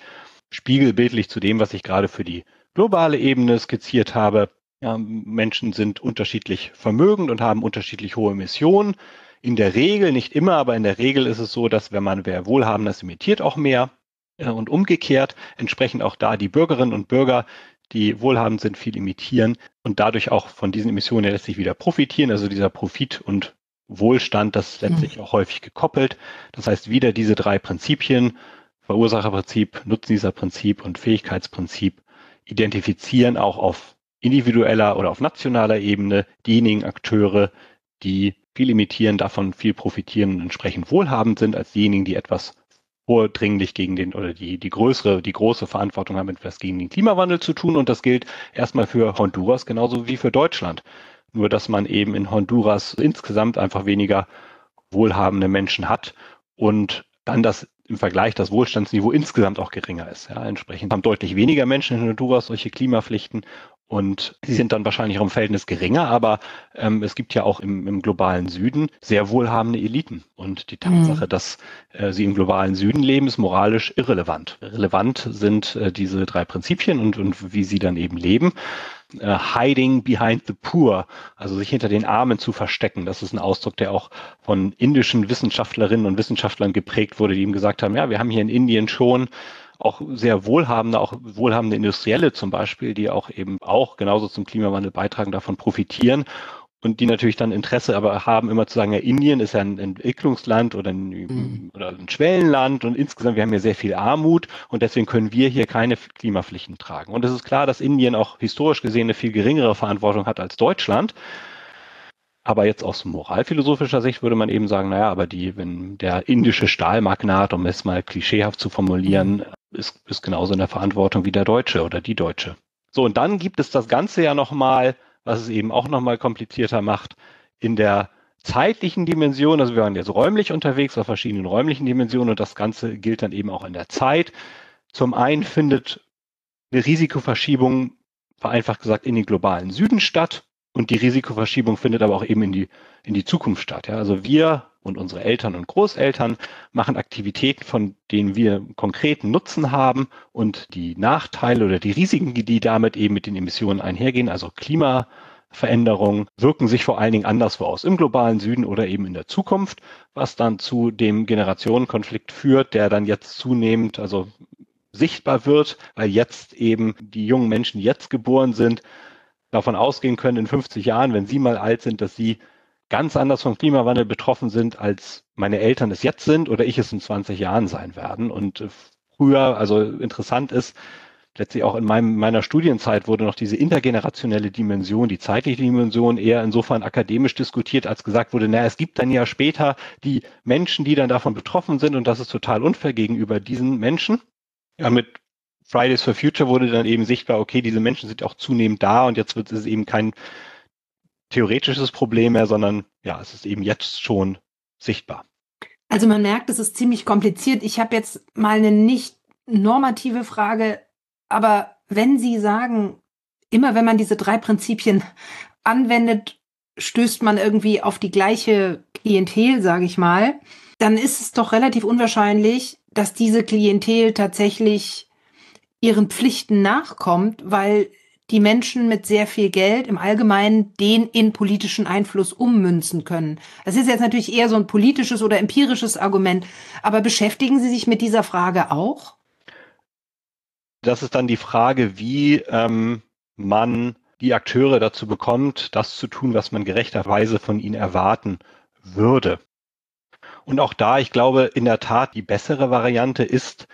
B: spiegelbildlich zu dem, was ich gerade für die globale Ebene skizziert habe. Ja, Menschen sind unterschiedlich vermögend und haben unterschiedlich hohe Emissionen. In der Regel, nicht immer, aber in der Regel ist es so, dass wenn man wer wohlhabend ist, emittiert auch mehr. Und umgekehrt entsprechend auch da die Bürgerinnen und Bürger, die wohlhabend sind, viel emittieren und dadurch auch von diesen Emissionen letztlich wieder profitieren. Also dieser Profit und Wohlstand, das ist letztlich mhm. auch häufig gekoppelt. Das heißt, wieder diese drei Prinzipien, Verursacherprinzip, Nutznießerprinzip und Fähigkeitsprinzip, identifizieren auch auf individueller oder auf nationaler Ebene diejenigen Akteure, die viel emittieren, davon viel profitieren und entsprechend wohlhabend sind, als diejenigen, die etwas vordringlich gegen den oder die, die größere, die große Verantwortung haben, etwas gegen den Klimawandel zu tun. Und das gilt erstmal für Honduras genauso wie für Deutschland. Nur dass man eben in Honduras insgesamt einfach weniger wohlhabende Menschen hat und dann das im Vergleich das Wohlstandsniveau insgesamt auch geringer ist. Ja, entsprechend haben deutlich weniger Menschen in Honduras solche Klimapflichten und sie sind dann wahrscheinlich auch im Verhältnis geringer, aber ähm, es gibt ja auch im, im, globalen Süden sehr wohlhabende Eliten. Und die Tatsache, mhm. dass äh, sie im globalen Süden leben, ist moralisch irrelevant. Relevant sind äh, diese drei Prinzipien und, und wie sie dann eben leben. Uh, hiding behind the poor, also sich hinter den Armen zu verstecken. Das ist ein Ausdruck, der auch von indischen Wissenschaftlerinnen und Wissenschaftlern geprägt wurde, die ihm gesagt haben, ja, wir haben hier in Indien schon auch sehr wohlhabende, auch wohlhabende Industrielle zum Beispiel, die auch eben auch genauso zum Klimawandel beitragen, davon profitieren und die natürlich dann Interesse aber haben, immer zu sagen, ja, Indien ist ja ein Entwicklungsland oder ein, mhm. oder ein Schwellenland und insgesamt, wir haben ja sehr viel Armut und deswegen können wir hier keine Klimapflichten tragen. Und es ist klar, dass Indien auch historisch gesehen eine viel geringere Verantwortung hat als Deutschland. Aber jetzt aus moralphilosophischer Sicht würde man eben sagen, naja, aber die, wenn der indische Stahlmagnat, um es mal klischeehaft zu formulieren, mhm ist, ist genauso in der Verantwortung wie der Deutsche oder die Deutsche. So, und dann gibt es das Ganze ja nochmal, was es eben auch nochmal komplizierter macht, in der zeitlichen Dimension. Also wir waren jetzt räumlich unterwegs auf verschiedenen räumlichen Dimensionen und das Ganze gilt dann eben auch in der Zeit. Zum einen findet eine Risikoverschiebung, vereinfacht gesagt, in den globalen Süden statt. Und die Risikoverschiebung findet aber auch eben in die, in die Zukunft statt. Ja? Also wir und unsere Eltern und Großeltern machen Aktivitäten, von denen wir konkreten Nutzen haben und die Nachteile oder die Risiken, die damit eben mit den Emissionen einhergehen, also Klimaveränderungen, wirken sich vor allen Dingen anderswo aus, im globalen Süden oder eben in der Zukunft, was dann zu dem Generationenkonflikt führt, der dann jetzt zunehmend, also sichtbar wird, weil jetzt eben die jungen Menschen, die jetzt geboren sind, davon ausgehen können, in 50 Jahren, wenn sie mal alt sind, dass sie ganz anders vom Klimawandel betroffen sind, als meine Eltern es jetzt sind oder ich es in 20 Jahren sein werden. Und äh, früher, also interessant ist, letztlich auch in meinem, meiner Studienzeit wurde noch diese intergenerationelle Dimension, die zeitliche Dimension eher insofern akademisch diskutiert, als gesagt wurde, naja, es gibt dann ja später die Menschen, die dann davon betroffen sind und das ist total unfair gegenüber diesen Menschen. Ja, mit Fridays for Future wurde dann eben sichtbar, okay, diese Menschen sind auch zunehmend da und jetzt wird es eben kein theoretisches Problem mehr, sondern ja, es ist eben jetzt schon sichtbar.
C: Also man merkt, es ist ziemlich kompliziert. Ich habe jetzt mal eine nicht normative Frage, aber wenn Sie sagen, immer wenn man diese drei Prinzipien anwendet, stößt man irgendwie auf die gleiche Klientel, sage ich mal, dann ist es doch relativ unwahrscheinlich, dass diese Klientel tatsächlich ihren Pflichten nachkommt, weil die Menschen mit sehr viel Geld im Allgemeinen den in politischen Einfluss ummünzen können. Das ist jetzt natürlich eher so ein politisches oder empirisches Argument, aber beschäftigen Sie sich mit dieser Frage auch?
B: Das ist dann die Frage, wie ähm, man die Akteure dazu bekommt, das zu tun, was man gerechterweise von ihnen erwarten würde. Und auch da, ich glaube, in der Tat die bessere Variante ist,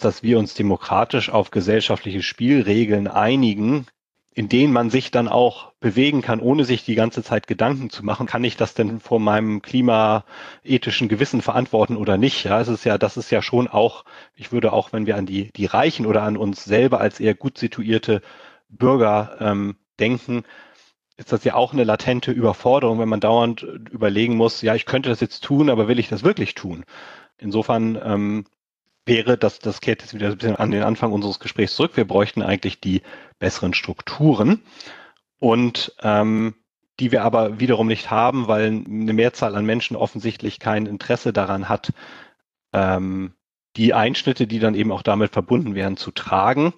B: dass wir uns demokratisch auf gesellschaftliche Spielregeln einigen, in denen man sich dann auch bewegen kann, ohne sich die ganze Zeit Gedanken zu machen, kann ich das denn vor meinem klimaethischen Gewissen verantworten oder nicht? Ja, es ist ja, das ist ja schon auch, ich würde auch, wenn wir an die, die Reichen oder an uns selber als eher gut situierte Bürger ähm, denken, ist das ja auch eine latente Überforderung, wenn man dauernd überlegen muss, ja, ich könnte das jetzt tun, aber will ich das wirklich tun? Insofern ähm, wäre, dass das kehrt jetzt wieder ein bisschen an den Anfang unseres Gesprächs zurück. Wir bräuchten eigentlich die besseren Strukturen und ähm, die wir aber wiederum nicht haben, weil eine Mehrzahl an Menschen offensichtlich kein Interesse daran hat, ähm, die Einschnitte, die dann eben auch damit verbunden wären, zu tragen.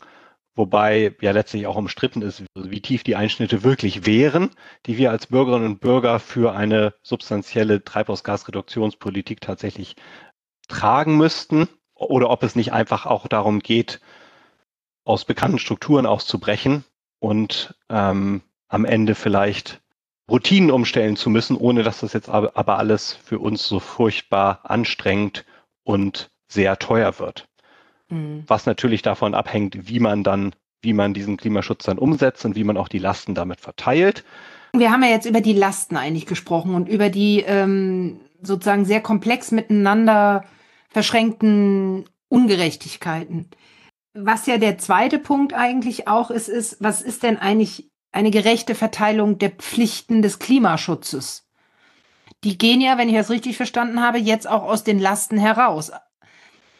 B: Wobei ja letztlich auch umstritten ist, wie tief die Einschnitte wirklich wären, die wir als Bürgerinnen und Bürger für eine substanzielle Treibhausgasreduktionspolitik tatsächlich tragen müssten oder ob es nicht einfach auch darum geht, aus bekannten Strukturen auszubrechen und ähm, am Ende vielleicht Routinen umstellen zu müssen, ohne dass das jetzt aber, aber alles für uns so furchtbar anstrengend und sehr teuer wird. Mhm. Was natürlich davon abhängt, wie man dann, wie man diesen Klimaschutz dann umsetzt und wie man auch die Lasten damit verteilt.
C: Wir haben ja jetzt über die Lasten eigentlich gesprochen und über die ähm, sozusagen sehr komplex miteinander verschränkten Ungerechtigkeiten. Was ja der zweite Punkt eigentlich auch ist, ist, was ist denn eigentlich eine gerechte Verteilung der Pflichten des Klimaschutzes? Die gehen ja, wenn ich das richtig verstanden habe, jetzt auch aus den Lasten heraus.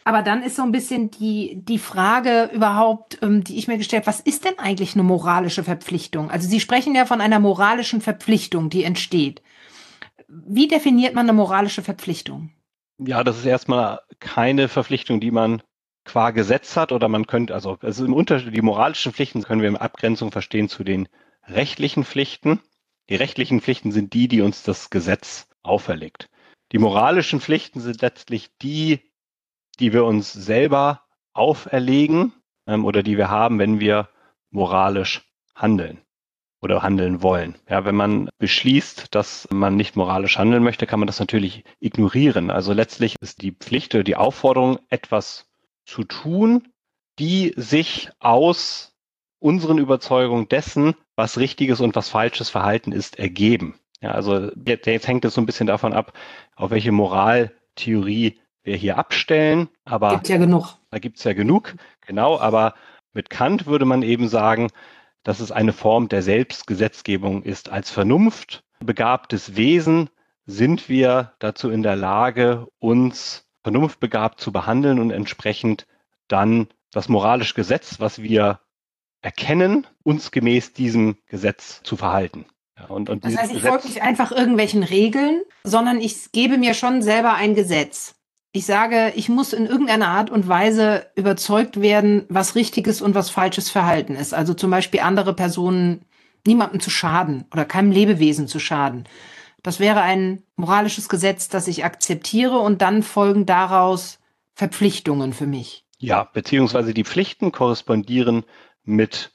C: Aber dann ist so ein bisschen die, die Frage überhaupt, ähm, die ich mir gestellt was ist denn eigentlich eine moralische Verpflichtung? Also Sie sprechen ja von einer moralischen Verpflichtung, die entsteht. Wie definiert man eine moralische Verpflichtung?
B: Ja, das ist erstmal keine Verpflichtung, die man qua Gesetz hat oder man könnte, also, also im Unterschied, die moralischen Pflichten können wir in Abgrenzung verstehen zu den rechtlichen Pflichten. Die rechtlichen Pflichten sind die, die uns das Gesetz auferlegt. Die moralischen Pflichten sind letztlich die, die wir uns selber auferlegen ähm, oder die wir haben, wenn wir moralisch handeln oder handeln wollen. Ja, wenn man beschließt, dass man nicht moralisch handeln möchte, kann man das natürlich ignorieren. Also letztlich ist die Pflicht oder die Aufforderung, etwas zu tun, die sich aus unseren Überzeugungen dessen, was richtiges und was falsches Verhalten ist, ergeben. Ja, also jetzt, jetzt hängt es so ein bisschen davon ab, auf welche Moraltheorie wir hier abstellen. Aber
C: gibt ja genug.
B: Da gibt es ja genug, genau. Aber mit Kant würde man eben sagen, dass es eine Form der Selbstgesetzgebung ist. Als vernunftbegabtes Wesen sind wir dazu in der Lage, uns vernunftbegabt zu behandeln und entsprechend dann das moralische Gesetz, was wir erkennen, uns gemäß diesem Gesetz zu verhalten.
C: Ja, und, und das heißt, ich folge nicht einfach irgendwelchen Regeln, sondern ich gebe mir schon selber ein Gesetz. Ich sage, ich muss in irgendeiner Art und Weise überzeugt werden, was richtiges und was falsches Verhalten ist. Also zum Beispiel andere Personen niemandem zu schaden oder keinem Lebewesen zu schaden. Das wäre ein moralisches Gesetz, das ich akzeptiere und dann folgen daraus Verpflichtungen für mich.
B: Ja, beziehungsweise die Pflichten korrespondieren mit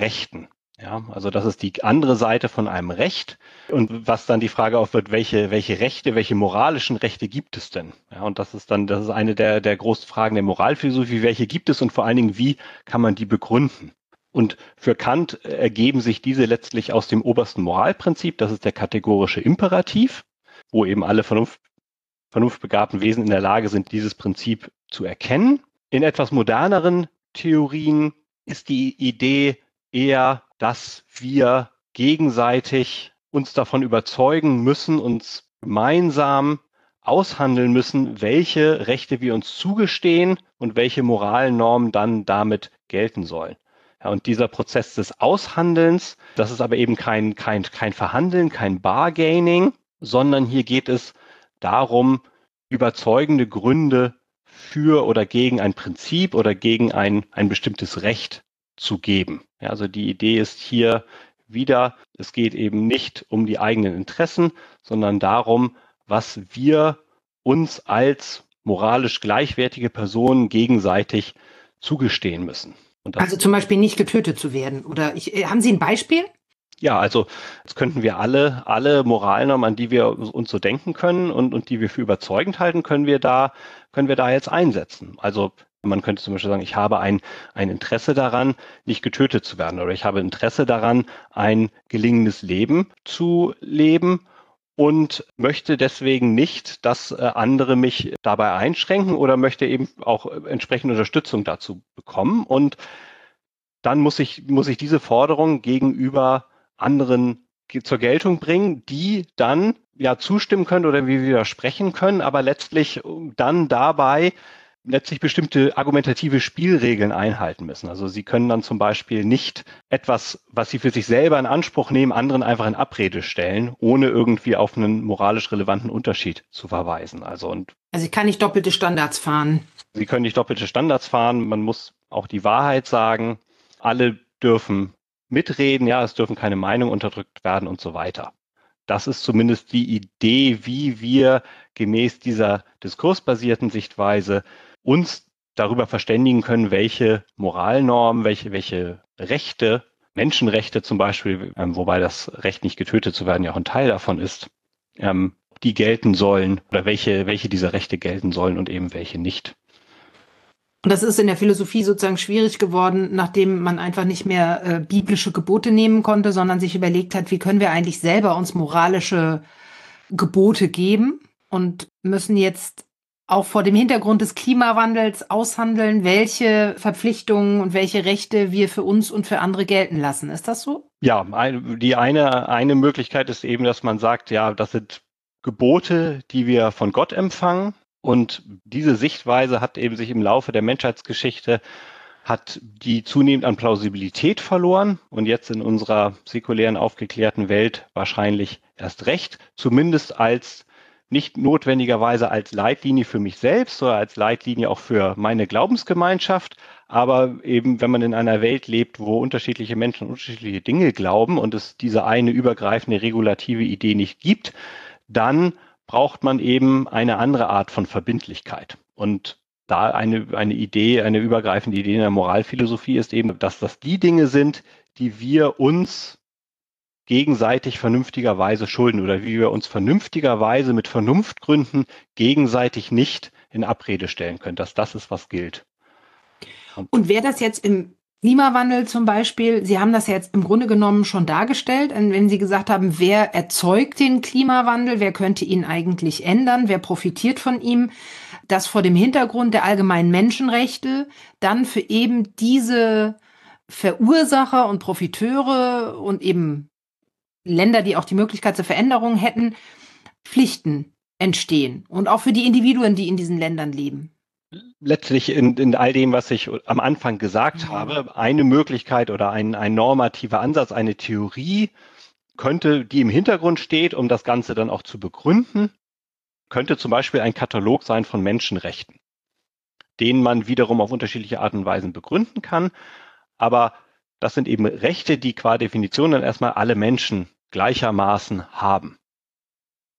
B: Rechten. Ja, also das ist die andere Seite von einem Recht. Und was dann die Frage aufwirft, welche, welche Rechte, welche moralischen Rechte gibt es denn? Ja, und das ist dann, das ist eine der, der großen Fragen der Moralphilosophie. Welche gibt es und vor allen Dingen, wie kann man die begründen? Und für Kant ergeben sich diese letztlich aus dem obersten Moralprinzip. Das ist der kategorische Imperativ, wo eben alle Vernunft, vernunftbegabten Wesen in der Lage sind, dieses Prinzip zu erkennen. In etwas moderneren Theorien ist die Idee eher, dass wir gegenseitig uns davon überzeugen müssen, uns gemeinsam aushandeln müssen, welche Rechte wir uns zugestehen und welche moralen Normen dann damit gelten sollen. Ja, und dieser Prozess des Aushandelns, das ist aber eben kein, kein, kein Verhandeln, kein Bargaining, sondern hier geht es darum, überzeugende Gründe für oder gegen ein Prinzip oder gegen ein, ein bestimmtes Recht zu geben. Ja, also die Idee ist hier wieder, es geht eben nicht um die eigenen Interessen, sondern darum, was wir uns als moralisch gleichwertige Personen gegenseitig zugestehen müssen.
C: also zum Beispiel nicht getötet zu werden. Oder ich, äh, haben Sie ein Beispiel?
B: Ja, also jetzt könnten wir alle, alle Moralnormen, an die wir uns so denken können und, und die wir für überzeugend halten, können wir da, können wir da jetzt einsetzen. Also man könnte zum Beispiel sagen, ich habe ein, ein Interesse daran, nicht getötet zu werden oder ich habe Interesse daran, ein gelingendes Leben zu leben und möchte deswegen nicht, dass äh, andere mich dabei einschränken oder möchte eben auch entsprechende Unterstützung dazu bekommen. Und dann muss ich, muss ich diese Forderung gegenüber anderen zur Geltung bringen, die dann ja zustimmen können oder wie widersprechen können, aber letztlich dann dabei letztlich bestimmte argumentative Spielregeln einhalten müssen. Also sie können dann zum Beispiel nicht etwas, was sie für sich selber in Anspruch nehmen, anderen einfach in Abrede stellen, ohne irgendwie auf einen moralisch relevanten Unterschied zu verweisen. Also und
C: also ich kann nicht doppelte Standards fahren.
B: Sie können nicht doppelte Standards fahren. Man muss auch die Wahrheit sagen. Alle dürfen mitreden. Ja, es dürfen keine Meinungen unterdrückt werden und so weiter. Das ist zumindest die Idee, wie wir gemäß dieser diskursbasierten Sichtweise uns darüber verständigen können, welche Moralnormen, welche, welche Rechte, Menschenrechte zum Beispiel, ähm, wobei das Recht nicht getötet zu werden ja auch ein Teil davon ist, ähm, die gelten sollen oder welche, welche dieser Rechte gelten sollen und eben welche nicht.
C: Und das ist in der Philosophie sozusagen schwierig geworden, nachdem man einfach nicht mehr äh, biblische Gebote nehmen konnte, sondern sich überlegt hat, wie können wir eigentlich selber uns moralische Gebote geben und müssen jetzt auch vor dem Hintergrund des Klimawandels aushandeln, welche Verpflichtungen und welche Rechte wir für uns und für andere gelten lassen. Ist das so?
B: Ja, die eine, eine Möglichkeit ist eben, dass man sagt, ja, das sind Gebote, die wir von Gott empfangen. Und diese Sichtweise hat eben sich im Laufe der Menschheitsgeschichte hat die zunehmend an Plausibilität verloren und jetzt in unserer säkulären aufgeklärten Welt wahrscheinlich erst recht, zumindest als nicht notwendigerweise als Leitlinie für mich selbst oder als Leitlinie auch für meine Glaubensgemeinschaft, aber eben, wenn man in einer Welt lebt, wo unterschiedliche Menschen unterschiedliche Dinge glauben und es diese eine übergreifende regulative Idee nicht gibt, dann braucht man eben eine andere Art von Verbindlichkeit. Und da eine, eine Idee, eine übergreifende Idee in der Moralphilosophie ist eben, dass das die Dinge sind, die wir uns gegenseitig vernünftigerweise schulden oder wie wir uns vernünftigerweise mit Vernunftgründen gegenseitig nicht in Abrede stellen können, dass das ist, was gilt.
C: Und, wäre das jetzt im Klimawandel zum Beispiel, Sie haben das jetzt im Grunde genommen schon dargestellt, wenn Sie gesagt haben, wer erzeugt den Klimawandel, wer könnte ihn eigentlich ändern, wer profitiert von ihm, dass vor dem Hintergrund der allgemeinen Menschenrechte dann für eben diese Verursacher und Profiteure und eben Länder, die auch die Möglichkeit zur Veränderung hätten, Pflichten entstehen und auch für die Individuen, die in diesen Ländern leben.
B: Letztlich in, in all dem, was ich am Anfang gesagt ja. habe, eine Möglichkeit oder ein, ein normativer Ansatz, eine Theorie könnte, die im Hintergrund steht, um das Ganze dann auch zu begründen, könnte zum Beispiel ein Katalog sein von Menschenrechten, den man wiederum auf unterschiedliche Arten und Weisen begründen kann. Aber das sind eben Rechte, die qua Definition dann erstmal alle Menschen gleichermaßen haben.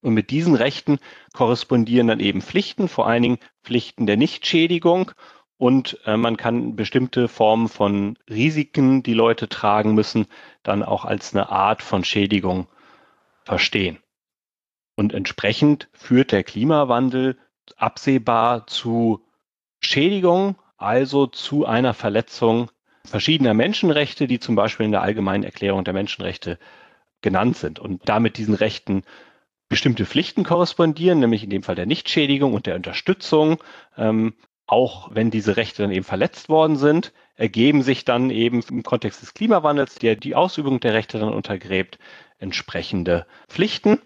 B: Und mit diesen Rechten korrespondieren dann eben Pflichten, vor allen Dingen Pflichten der Nichtschädigung. Und äh, man kann bestimmte Formen von Risiken, die Leute tragen müssen, dann auch als eine Art von Schädigung verstehen. Und entsprechend führt der Klimawandel absehbar zu Schädigung, also zu einer Verletzung verschiedener Menschenrechte, die zum Beispiel in der Allgemeinen Erklärung der Menschenrechte genannt sind und damit diesen Rechten bestimmte Pflichten korrespondieren, nämlich in dem Fall der Nichtschädigung und der Unterstützung. Ähm, auch wenn diese Rechte dann eben verletzt worden sind, ergeben sich dann eben im Kontext des Klimawandels, der die Ausübung der Rechte dann untergräbt, entsprechende Pflichten,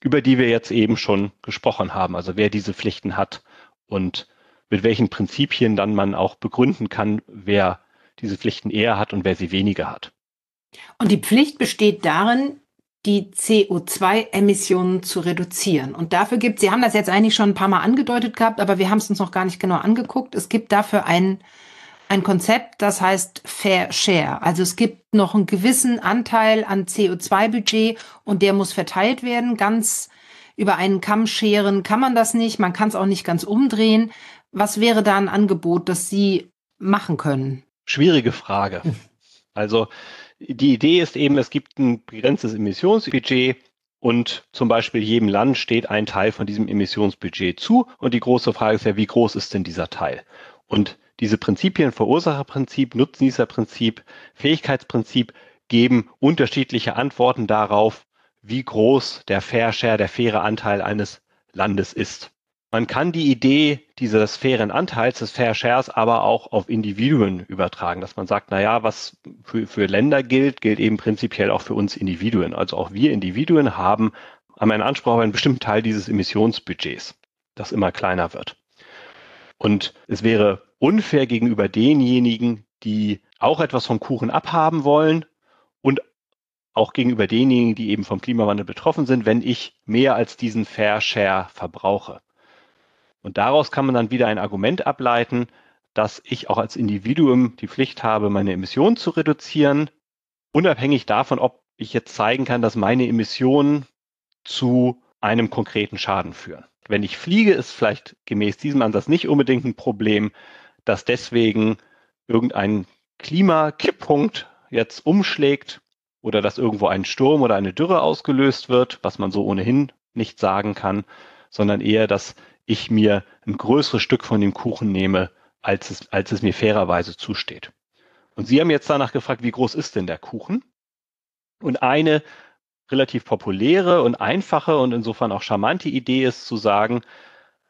B: über die wir jetzt eben schon gesprochen haben. Also wer diese Pflichten hat und mit welchen Prinzipien dann man auch begründen kann, wer diese Pflichten eher hat und wer sie weniger hat.
C: Und die Pflicht besteht darin, die CO2-Emissionen zu reduzieren. Und dafür gibt Sie haben das jetzt eigentlich schon ein paar Mal angedeutet gehabt, aber wir haben es uns noch gar nicht genau angeguckt. Es gibt dafür ein, ein Konzept, das heißt Fair Share. Also es gibt noch einen gewissen Anteil an CO2-Budget und der muss verteilt werden. Ganz über einen Kamm scheren kann man das nicht. Man kann es auch nicht ganz umdrehen. Was wäre da ein Angebot, das Sie machen können?
B: Schwierige Frage. Also die Idee ist eben, es gibt ein begrenztes Emissionsbudget und zum Beispiel jedem Land steht ein Teil von diesem Emissionsbudget zu. Und die große Frage ist ja, wie groß ist denn dieser Teil? Und diese Prinzipien, Verursacherprinzip, Nutznießerprinzip, Fähigkeitsprinzip, geben unterschiedliche Antworten darauf, wie groß der Fair Share, der faire Anteil eines Landes ist. Man kann die Idee dieses fairen Anteils, des Fair Shares, aber auch auf Individuen übertragen, dass man sagt, na ja, was für, für Länder gilt, gilt eben prinzipiell auch für uns Individuen. Also auch wir Individuen haben, haben einen Anspruch auf einen bestimmten Teil dieses Emissionsbudgets, das immer kleiner wird. Und es wäre unfair gegenüber denjenigen, die auch etwas vom Kuchen abhaben wollen und auch gegenüber denjenigen, die eben vom Klimawandel betroffen sind, wenn ich mehr als diesen Fair Share verbrauche. Und daraus kann man dann wieder ein Argument ableiten, dass ich auch als Individuum die Pflicht habe, meine Emissionen zu reduzieren, unabhängig davon, ob ich jetzt zeigen kann, dass meine Emissionen zu einem konkreten Schaden führen. Wenn ich fliege, ist vielleicht gemäß diesem Ansatz nicht unbedingt ein Problem, dass deswegen irgendein Klimakipppunkt jetzt umschlägt oder dass irgendwo ein Sturm oder eine Dürre ausgelöst wird, was man so ohnehin nicht sagen kann, sondern eher, dass ich mir ein größeres Stück von dem Kuchen nehme, als es, als es mir fairerweise zusteht. Und Sie haben jetzt danach gefragt, wie groß ist denn der Kuchen? Und eine relativ populäre und einfache und insofern auch charmante Idee ist zu sagen,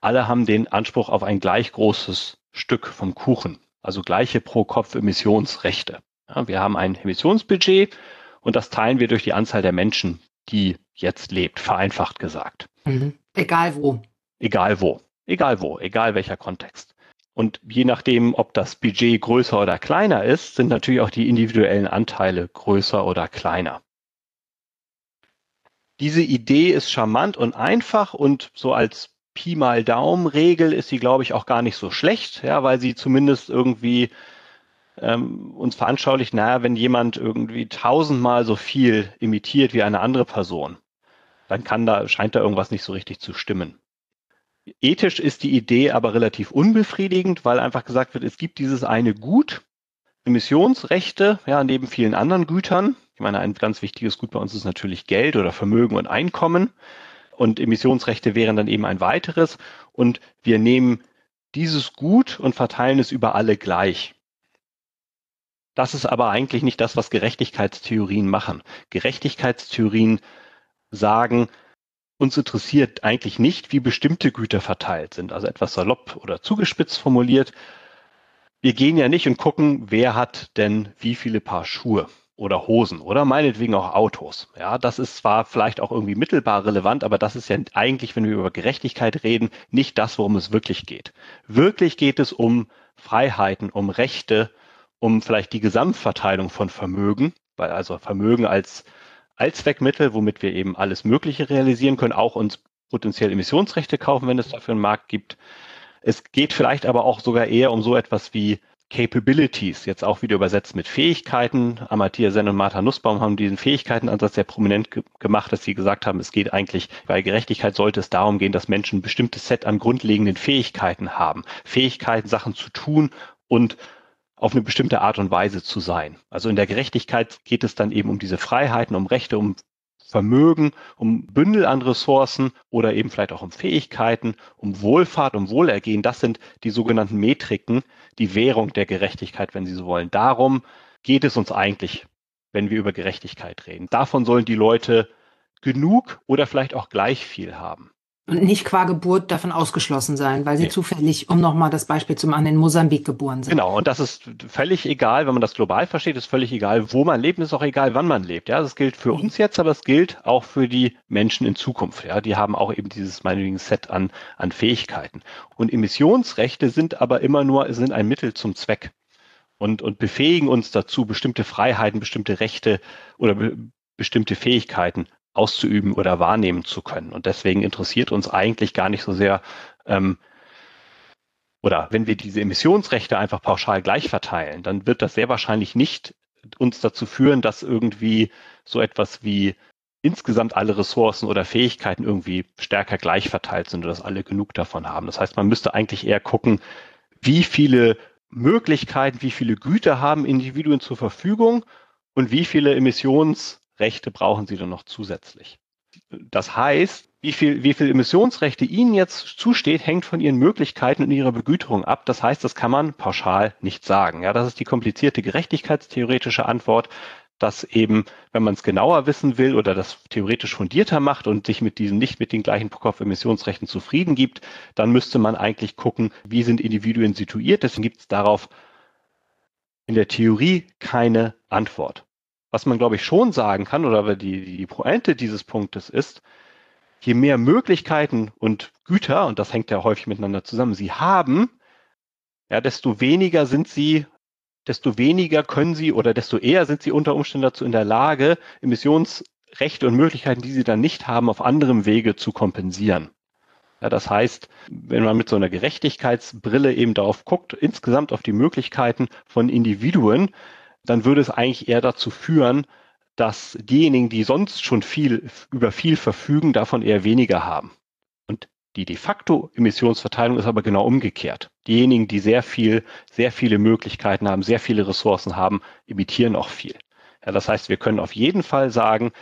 B: alle haben den Anspruch auf ein gleich großes Stück vom Kuchen, also gleiche pro Kopf Emissionsrechte. Ja, wir haben ein Emissionsbudget und das teilen wir durch die Anzahl der Menschen, die jetzt lebt, vereinfacht gesagt.
C: Mhm. Egal wo.
B: Egal wo, egal wo, egal welcher Kontext. Und je nachdem, ob das Budget größer oder kleiner ist, sind natürlich auch die individuellen Anteile größer oder kleiner. Diese Idee ist charmant und einfach und so als Pi mal Daumen-Regel ist sie, glaube ich, auch gar nicht so schlecht, ja, weil sie zumindest irgendwie ähm, uns veranschaulicht, naja, wenn jemand irgendwie tausendmal so viel imitiert wie eine andere Person, dann kann da, scheint da irgendwas nicht so richtig zu stimmen. Ethisch ist die Idee aber relativ unbefriedigend, weil einfach gesagt wird, es gibt dieses eine Gut, Emissionsrechte, ja, neben vielen anderen Gütern. Ich meine, ein ganz wichtiges Gut bei uns ist natürlich Geld oder Vermögen und Einkommen. Und Emissionsrechte wären dann eben ein weiteres. Und wir nehmen dieses Gut und verteilen es über alle gleich. Das ist aber eigentlich nicht das, was Gerechtigkeitstheorien machen. Gerechtigkeitstheorien sagen, uns interessiert eigentlich nicht, wie bestimmte Güter verteilt sind, also etwas salopp oder zugespitzt formuliert. Wir gehen ja nicht und gucken, wer hat denn wie viele Paar Schuhe oder Hosen oder meinetwegen auch Autos. Ja, das ist zwar vielleicht auch irgendwie mittelbar relevant, aber das ist ja eigentlich, wenn wir über Gerechtigkeit reden, nicht das, worum es wirklich geht. Wirklich geht es um Freiheiten, um Rechte, um vielleicht die Gesamtverteilung von Vermögen, weil also Vermögen als Allzweckmittel, womit wir eben alles Mögliche realisieren können, auch uns potenziell Emissionsrechte kaufen, wenn es dafür einen Markt gibt. Es geht vielleicht aber auch sogar eher um so etwas wie Capabilities, jetzt auch wieder übersetzt mit Fähigkeiten. Amartya Sen und Martha Nussbaum haben diesen Fähigkeitenansatz sehr prominent ge gemacht, dass sie gesagt haben, es geht eigentlich bei Gerechtigkeit sollte es darum gehen, dass Menschen ein bestimmtes Set an grundlegenden Fähigkeiten haben. Fähigkeiten, Sachen zu tun und auf eine bestimmte Art und Weise zu sein. Also in der Gerechtigkeit geht es dann eben um diese Freiheiten, um Rechte, um Vermögen, um Bündel an Ressourcen oder eben vielleicht auch um Fähigkeiten, um Wohlfahrt, um Wohlergehen. Das sind die sogenannten Metriken, die Währung der Gerechtigkeit, wenn Sie so wollen. Darum geht es uns eigentlich, wenn wir über Gerechtigkeit reden. Davon sollen die Leute genug oder vielleicht auch gleich viel haben
C: und nicht qua Geburt davon ausgeschlossen sein, weil sie nee. zufällig, um nochmal das Beispiel zu machen, in Mosambik geboren sind.
B: Genau, und das ist völlig egal, wenn man das global versteht, ist völlig egal, wo man lebt, ist auch egal, wann man lebt. Ja, das gilt für mhm. uns jetzt, aber es gilt auch für die Menschen in Zukunft. Ja, die haben auch eben dieses meinetwegen Set an, an Fähigkeiten. Und Emissionsrechte sind aber immer nur, sind ein Mittel zum Zweck und, und befähigen uns dazu, bestimmte Freiheiten, bestimmte Rechte oder be bestimmte Fähigkeiten auszuüben oder wahrnehmen zu können. Und deswegen interessiert uns eigentlich gar nicht so sehr, ähm, oder wenn wir diese Emissionsrechte einfach pauschal gleich verteilen, dann wird das sehr wahrscheinlich nicht uns dazu führen, dass irgendwie so etwas wie insgesamt alle Ressourcen oder Fähigkeiten irgendwie stärker gleich verteilt sind oder dass alle genug davon haben. Das heißt, man müsste eigentlich eher gucken, wie viele Möglichkeiten, wie viele Güter haben Individuen zur Verfügung und wie viele Emissions Rechte brauchen Sie dann noch zusätzlich. Das heißt, wie viel, wie viel Emissionsrechte Ihnen jetzt zusteht, hängt von Ihren Möglichkeiten und Ihrer Begüterung ab. Das heißt, das kann man pauschal nicht sagen. Ja, das ist die komplizierte gerechtigkeitstheoretische Antwort, dass eben, wenn man es genauer wissen will oder das theoretisch fundierter macht und sich mit diesen nicht mit den gleichen Pro-Kopf-Emissionsrechten zufrieden gibt, dann müsste man eigentlich gucken, wie sind Individuen situiert. Deswegen gibt es darauf in der Theorie keine Antwort. Was man, glaube ich, schon sagen kann, oder die, die Pointe dieses Punktes ist, je mehr Möglichkeiten und Güter, und das hängt ja häufig miteinander zusammen, sie haben, ja, desto weniger sind sie, desto weniger können sie oder desto eher sind sie unter Umständen dazu in der Lage, Emissionsrechte und Möglichkeiten, die sie dann nicht haben, auf anderem Wege zu kompensieren. Ja, das heißt, wenn man mit so einer Gerechtigkeitsbrille eben darauf guckt, insgesamt auf die Möglichkeiten von Individuen, dann würde es eigentlich eher dazu führen, dass diejenigen, die sonst schon viel über viel verfügen, davon eher weniger haben. Und die de facto Emissionsverteilung ist aber genau umgekehrt. Diejenigen, die sehr viel, sehr viele Möglichkeiten haben, sehr viele Ressourcen haben, emittieren auch viel. Ja, das heißt, wir können auf jeden Fall sagen,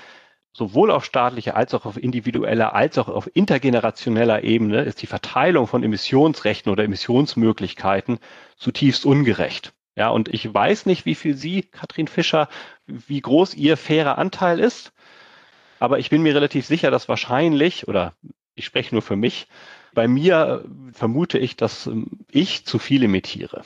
B: sowohl auf staatlicher als auch auf individueller als auch auf intergenerationeller Ebene ist die Verteilung von Emissionsrechten oder Emissionsmöglichkeiten zutiefst ungerecht. Ja, und ich weiß nicht, wie viel Sie, Katrin Fischer, wie groß Ihr fairer Anteil ist. Aber ich bin mir relativ sicher, dass wahrscheinlich, oder ich spreche nur für mich, bei mir vermute ich, dass ähm, ich zu viel emittiere.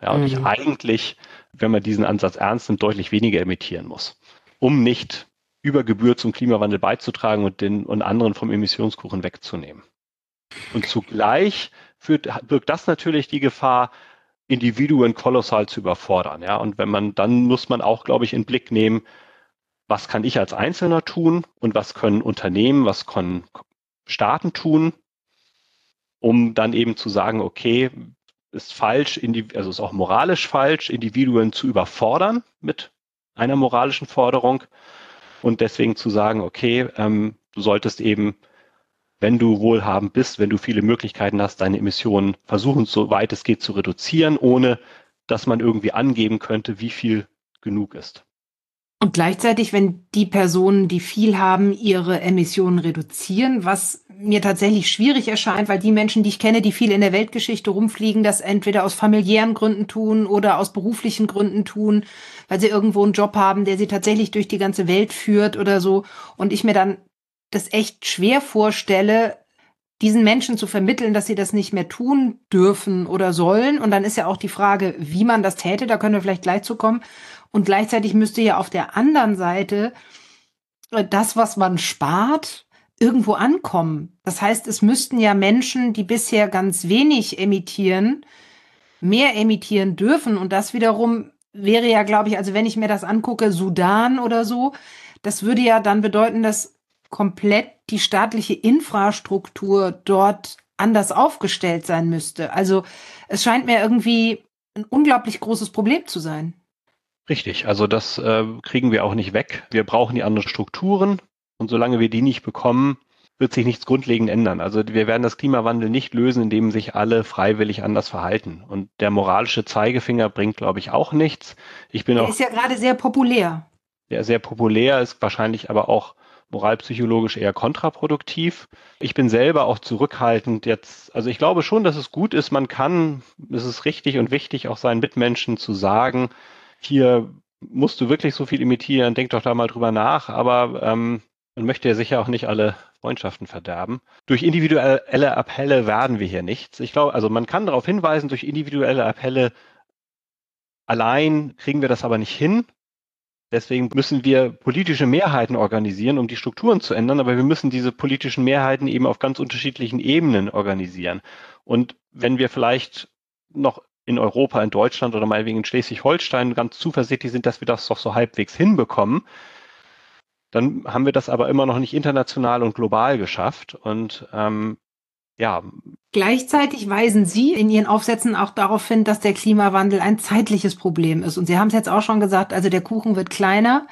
B: Ja, und mhm. ich eigentlich, wenn man diesen Ansatz ernst nimmt, deutlich weniger emittieren muss, um nicht über Gebühr zum Klimawandel beizutragen und den und anderen vom Emissionskuchen wegzunehmen. Und zugleich führt, birgt das natürlich die Gefahr, Individuen kolossal zu überfordern. Ja, und wenn man, dann muss man auch, glaube ich, in Blick nehmen, was kann ich als Einzelner tun und was können Unternehmen, was können Staaten tun, um dann eben zu sagen, okay, ist falsch, also ist auch moralisch falsch, Individuen zu überfordern mit einer moralischen Forderung und deswegen zu sagen, okay, ähm, du solltest eben wenn du wohlhabend bist, wenn du viele Möglichkeiten hast, deine Emissionen versuchen, so weit es geht, zu reduzieren, ohne dass man irgendwie angeben könnte, wie viel genug ist.
C: Und gleichzeitig, wenn die Personen, die viel haben, ihre Emissionen reduzieren, was mir tatsächlich schwierig erscheint, weil die Menschen, die ich kenne, die viel in der Weltgeschichte rumfliegen, das entweder aus familiären Gründen tun oder aus beruflichen Gründen tun, weil sie irgendwo einen Job haben, der sie tatsächlich durch die ganze Welt führt oder so. Und ich mir dann das echt schwer vorstelle, diesen Menschen zu vermitteln, dass sie das nicht mehr tun dürfen oder sollen. Und dann ist ja auch die Frage, wie man das täte, da können wir vielleicht gleich zu kommen. Und gleichzeitig müsste ja auf der anderen Seite äh, das, was man spart, irgendwo ankommen. Das heißt, es müssten ja Menschen, die bisher ganz wenig emittieren, mehr emittieren dürfen. Und das wiederum wäre ja, glaube ich, also wenn ich mir das angucke, Sudan oder so, das würde ja dann bedeuten, dass komplett die staatliche Infrastruktur dort anders aufgestellt sein müsste. Also es scheint mir irgendwie ein unglaublich großes Problem zu sein.
B: Richtig, also das äh, kriegen wir auch nicht weg. Wir brauchen die anderen Strukturen und solange wir die nicht bekommen, wird sich nichts grundlegend ändern. Also wir werden das Klimawandel nicht lösen, indem sich alle freiwillig anders verhalten. Und der moralische Zeigefinger bringt, glaube ich, auch nichts. Ich bin
C: der
B: auch.
C: Ist ja gerade sehr populär.
B: Der sehr populär ist wahrscheinlich aber auch moralpsychologisch eher kontraproduktiv. Ich bin selber auch zurückhaltend jetzt. Also ich glaube schon, dass es gut ist. Man kann, es ist richtig und wichtig, auch seinen Mitmenschen zu sagen, hier musst du wirklich so viel imitieren, denk doch da mal drüber nach. Aber ähm, man möchte ja sicher auch nicht alle Freundschaften verderben. Durch individuelle Appelle werden wir hier nichts. Ich glaube, also man kann darauf hinweisen, durch individuelle Appelle allein kriegen wir das aber nicht hin. Deswegen müssen wir politische Mehrheiten organisieren, um die Strukturen zu ändern, aber wir müssen diese politischen Mehrheiten eben auf ganz unterschiedlichen Ebenen organisieren. Und wenn wir vielleicht noch in Europa, in Deutschland oder meinetwegen in Schleswig-Holstein ganz zuversichtlich sind, dass wir das doch so halbwegs hinbekommen, dann haben wir das aber immer noch nicht international und global geschafft. Und ähm, ja.
C: Gleichzeitig weisen Sie in Ihren Aufsätzen auch darauf hin, dass der Klimawandel ein zeitliches Problem ist. Und Sie haben es jetzt auch schon gesagt, also der Kuchen wird kleiner.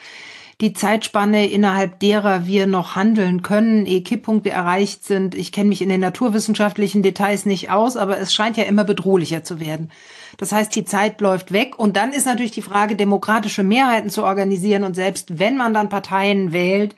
C: Die Zeitspanne, innerhalb derer wir noch handeln können, ehe Kipppunkte erreicht sind. Ich kenne mich in den naturwissenschaftlichen Details nicht aus, aber es scheint ja immer bedrohlicher zu werden. Das heißt, die Zeit läuft weg. Und dann ist natürlich die Frage, demokratische Mehrheiten zu organisieren. Und selbst wenn man dann Parteien wählt,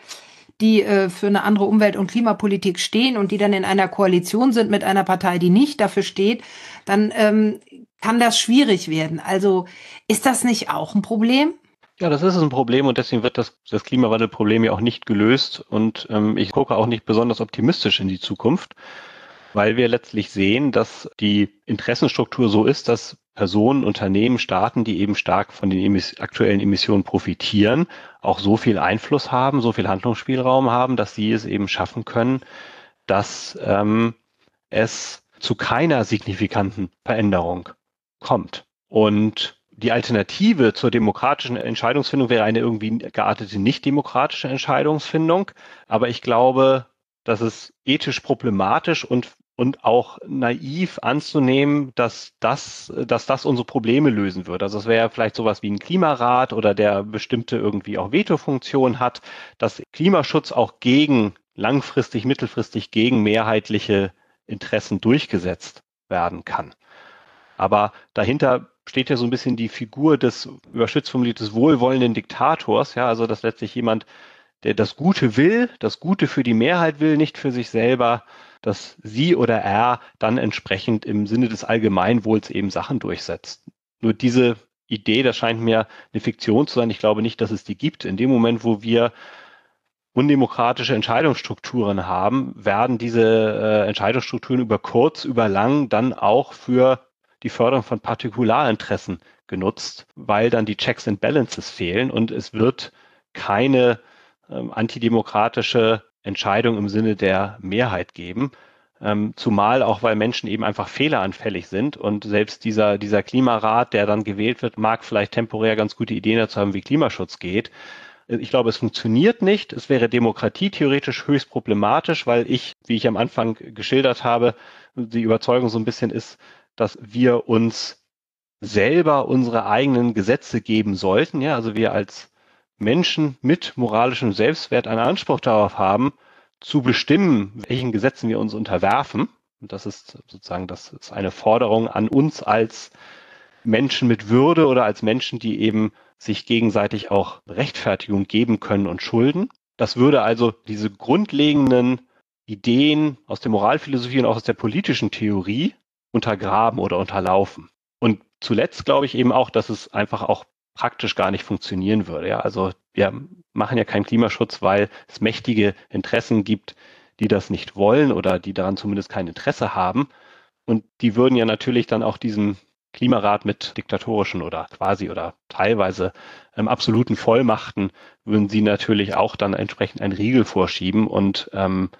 C: die äh, für eine andere Umwelt- und Klimapolitik stehen und die dann in einer Koalition sind mit einer Partei, die nicht dafür steht, dann ähm, kann das schwierig werden. Also ist das nicht auch ein Problem?
B: Ja, das ist ein Problem und deswegen wird das, das Klimawandelproblem ja auch nicht gelöst. Und ähm, ich gucke auch nicht besonders optimistisch in die Zukunft weil wir letztlich sehen, dass die Interessenstruktur so ist, dass Personen, Unternehmen, Staaten, die eben stark von den emis aktuellen Emissionen profitieren, auch so viel Einfluss haben, so viel Handlungsspielraum haben, dass sie es eben schaffen können, dass ähm, es zu keiner signifikanten Veränderung kommt. Und die Alternative zur demokratischen Entscheidungsfindung wäre eine irgendwie geartete nicht demokratische Entscheidungsfindung. Aber ich glaube, dass es ethisch problematisch und und auch naiv anzunehmen, dass das, dass das unsere Probleme lösen wird. Also es wäre vielleicht sowas wie ein Klimarat oder der bestimmte irgendwie auch Vetofunktion hat, dass Klimaschutz auch gegen langfristig, mittelfristig gegen mehrheitliche Interessen durchgesetzt werden kann. Aber dahinter steht ja so ein bisschen die Figur des überschützt formuliertes wohlwollenden Diktators, ja, also dass letztlich jemand, der das Gute will, das Gute für die Mehrheit will, nicht für sich selber, dass sie oder er dann entsprechend im Sinne des Allgemeinwohls eben Sachen durchsetzt. Nur diese Idee, das scheint mir eine Fiktion zu sein. Ich glaube nicht, dass es die gibt. In dem Moment, wo wir undemokratische Entscheidungsstrukturen haben, werden diese äh, Entscheidungsstrukturen über kurz, über lang dann auch für die Förderung von Partikularinteressen genutzt, weil dann die Checks and Balances fehlen und es wird keine ähm, antidemokratische Entscheidung im Sinne der Mehrheit geben. Ähm, zumal auch, weil Menschen eben einfach fehleranfällig sind und selbst dieser, dieser Klimarat, der dann gewählt wird, mag vielleicht temporär ganz gute Ideen dazu haben, wie Klimaschutz geht. Ich glaube, es funktioniert nicht. Es wäre Demokratie theoretisch höchst problematisch, weil ich, wie ich am Anfang geschildert habe, die Überzeugung so ein bisschen ist, dass wir uns selber unsere eigenen Gesetze geben sollten. Ja, also wir als Menschen mit moralischem Selbstwert einen Anspruch darauf haben, zu bestimmen, welchen Gesetzen wir uns unterwerfen. Und das ist sozusagen, das ist eine Forderung an uns als Menschen mit Würde oder als Menschen, die eben sich gegenseitig auch Rechtfertigung geben können und schulden. Das würde also diese grundlegenden Ideen aus der Moralphilosophie und auch aus der politischen Theorie untergraben oder unterlaufen. Und zuletzt glaube ich eben auch, dass es einfach auch praktisch gar nicht funktionieren würde. Ja, also wir machen ja keinen Klimaschutz, weil es mächtige Interessen gibt, die das nicht wollen oder die daran zumindest kein Interesse haben. Und die würden ja natürlich dann auch diesem Klimarat mit diktatorischen oder quasi oder teilweise ähm, absoluten Vollmachten würden sie natürlich auch dann entsprechend einen Riegel vorschieben und ähm,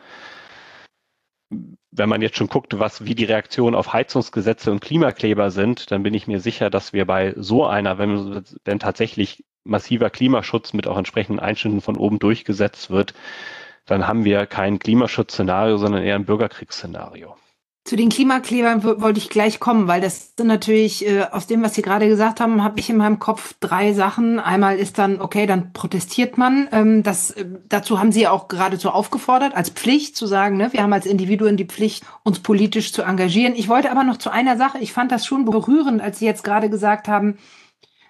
B: wenn man jetzt schon guckt, was wie die Reaktionen auf Heizungsgesetze und Klimakleber sind, dann bin ich mir sicher, dass wir bei so einer, wenn, wenn tatsächlich massiver Klimaschutz mit auch entsprechenden Einschnitten von oben durchgesetzt wird, dann haben wir kein Klimaschutzszenario, sondern eher ein Bürgerkriegsszenario.
C: Zu den Klimaklebern wollte ich gleich kommen, weil das sind natürlich, äh, aus dem, was Sie gerade gesagt haben, habe ich in meinem Kopf drei Sachen. Einmal ist dann, okay, dann protestiert man. Ähm, das, äh, dazu haben Sie auch geradezu aufgefordert, als Pflicht zu sagen, ne, wir haben als Individuen die Pflicht, uns politisch zu engagieren. Ich wollte aber noch zu einer Sache, ich fand das schon berührend, als Sie jetzt gerade gesagt haben,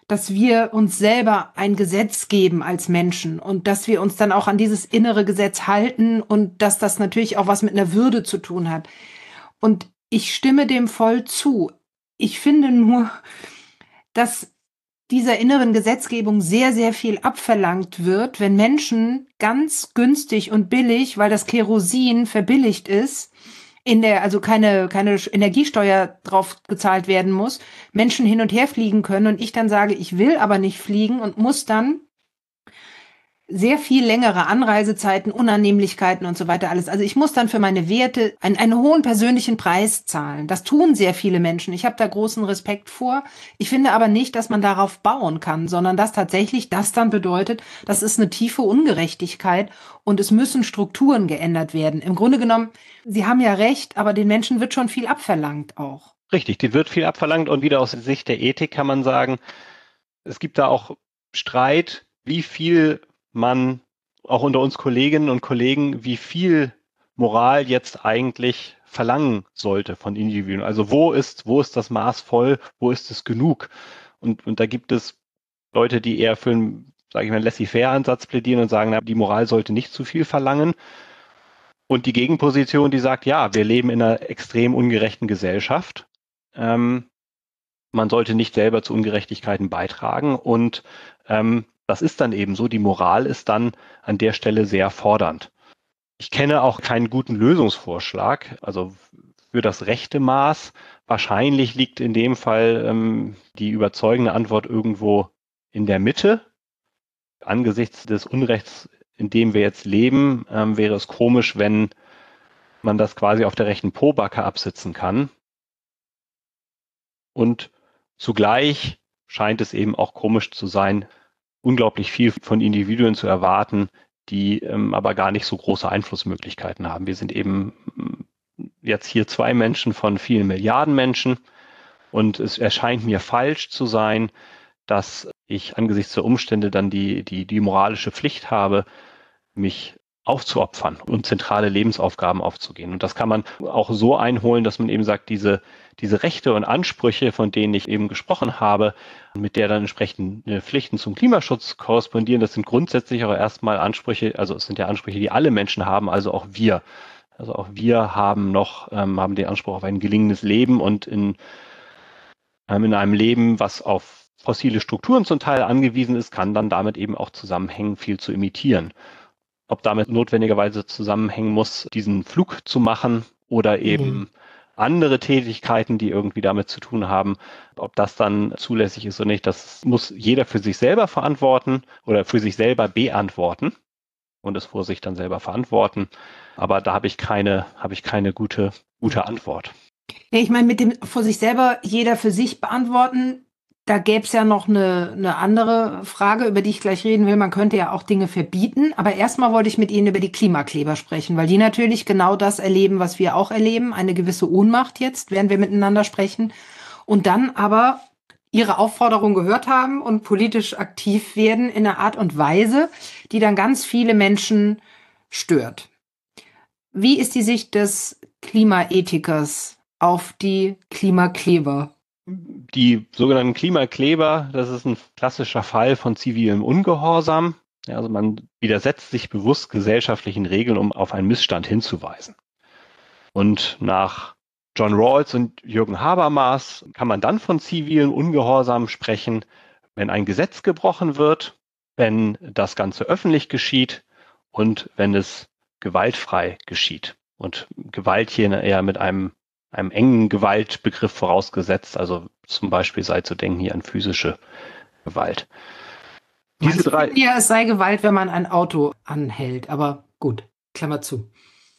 C: dass wir uns selber ein Gesetz geben als Menschen und dass wir uns dann auch an dieses innere Gesetz halten und dass das natürlich auch was mit einer Würde zu tun hat. Und ich stimme dem voll zu. Ich finde nur, dass dieser inneren Gesetzgebung sehr, sehr viel abverlangt wird, wenn Menschen ganz günstig und billig, weil das Kerosin verbilligt ist, in der, also keine, keine Energiesteuer drauf gezahlt werden muss, Menschen hin und her fliegen können und ich dann sage, ich will aber nicht fliegen und muss dann sehr viel längere Anreisezeiten, Unannehmlichkeiten und so weiter alles. Also ich muss dann für meine Werte einen, einen hohen persönlichen Preis zahlen. Das tun sehr viele Menschen. Ich habe da großen Respekt vor. Ich finde aber nicht, dass man darauf bauen kann, sondern dass tatsächlich das dann bedeutet, das ist eine tiefe Ungerechtigkeit und es müssen Strukturen geändert werden. Im Grunde genommen, Sie haben ja recht, aber den Menschen wird schon viel abverlangt auch.
B: Richtig, die wird viel abverlangt und wieder aus Sicht der Ethik kann man sagen, es gibt da auch Streit, wie viel man auch unter uns Kolleginnen und Kollegen, wie viel Moral jetzt eigentlich verlangen sollte von Individuen. Also wo ist, wo ist das Maß voll, wo ist es genug? Und, und da gibt es Leute, die eher für einen, sage ich mal, laissez-faire-Ansatz plädieren und sagen, na, die Moral sollte nicht zu viel verlangen. Und die Gegenposition, die sagt, ja, wir leben in einer extrem ungerechten Gesellschaft. Ähm, man sollte nicht selber zu Ungerechtigkeiten beitragen und ähm, das ist dann eben so. Die Moral ist dann an der Stelle sehr fordernd. Ich kenne auch keinen guten Lösungsvorschlag, also für das rechte Maß. Wahrscheinlich liegt in dem Fall ähm, die überzeugende Antwort irgendwo in der Mitte. Angesichts des Unrechts, in dem wir jetzt leben, ähm, wäre es komisch, wenn man das quasi auf der rechten Pobacke absitzen kann. Und zugleich scheint es eben auch komisch zu sein, unglaublich viel von Individuen zu erwarten, die ähm, aber gar nicht so große Einflussmöglichkeiten haben. Wir sind eben mm, jetzt hier zwei Menschen von vielen Milliarden Menschen und es erscheint mir falsch zu sein, dass ich angesichts der Umstände dann die, die, die moralische Pflicht habe, mich aufzuopfern und zentrale Lebensaufgaben aufzugehen. Und das kann man auch so einholen, dass man eben sagt, diese, diese Rechte und Ansprüche, von denen ich eben gesprochen habe, mit der dann entsprechend Pflichten zum Klimaschutz korrespondieren, das sind grundsätzlich auch erstmal Ansprüche, also es sind ja Ansprüche, die alle Menschen haben, also auch wir. Also auch wir haben noch, ähm, haben den Anspruch auf ein gelingendes Leben und in, ähm, in einem Leben, was auf fossile Strukturen zum Teil angewiesen ist, kann dann damit eben auch zusammenhängen, viel zu imitieren ob damit notwendigerweise zusammenhängen muss, diesen Flug zu machen oder eben mhm. andere Tätigkeiten, die irgendwie damit zu tun haben. Ob das dann zulässig ist oder nicht, das muss jeder für sich selber verantworten oder für sich selber beantworten und es vor sich dann selber verantworten. Aber da habe ich keine, habe ich keine gute, gute Antwort.
C: Ich meine, mit dem vor sich selber jeder für sich beantworten, da gäbe es ja noch eine, eine andere Frage, über die ich gleich reden will. Man könnte ja auch Dinge verbieten. Aber erstmal wollte ich mit Ihnen über die Klimakleber sprechen, weil die natürlich genau das erleben, was wir auch erleben. Eine gewisse Ohnmacht jetzt, während wir miteinander sprechen. Und dann aber ihre Aufforderung gehört haben und politisch aktiv werden in einer Art und Weise, die dann ganz viele Menschen stört. Wie ist die Sicht des Klimaethikers auf die Klimakleber?
B: Die sogenannten Klimakleber, das ist ein klassischer Fall von zivilem Ungehorsam. Ja, also man widersetzt sich bewusst gesellschaftlichen Regeln, um auf einen Missstand hinzuweisen. Und nach John Rawls und Jürgen Habermas kann man dann von zivilem Ungehorsam sprechen, wenn ein Gesetz gebrochen wird, wenn das Ganze öffentlich geschieht und wenn es gewaltfrei geschieht. Und Gewalt hier eher mit einem einem engen Gewaltbegriff vorausgesetzt. Also zum Beispiel sei zu denken hier an physische Gewalt.
C: Diese drei. Ja, es sei Gewalt, wenn man ein Auto anhält, aber gut, Klammer zu.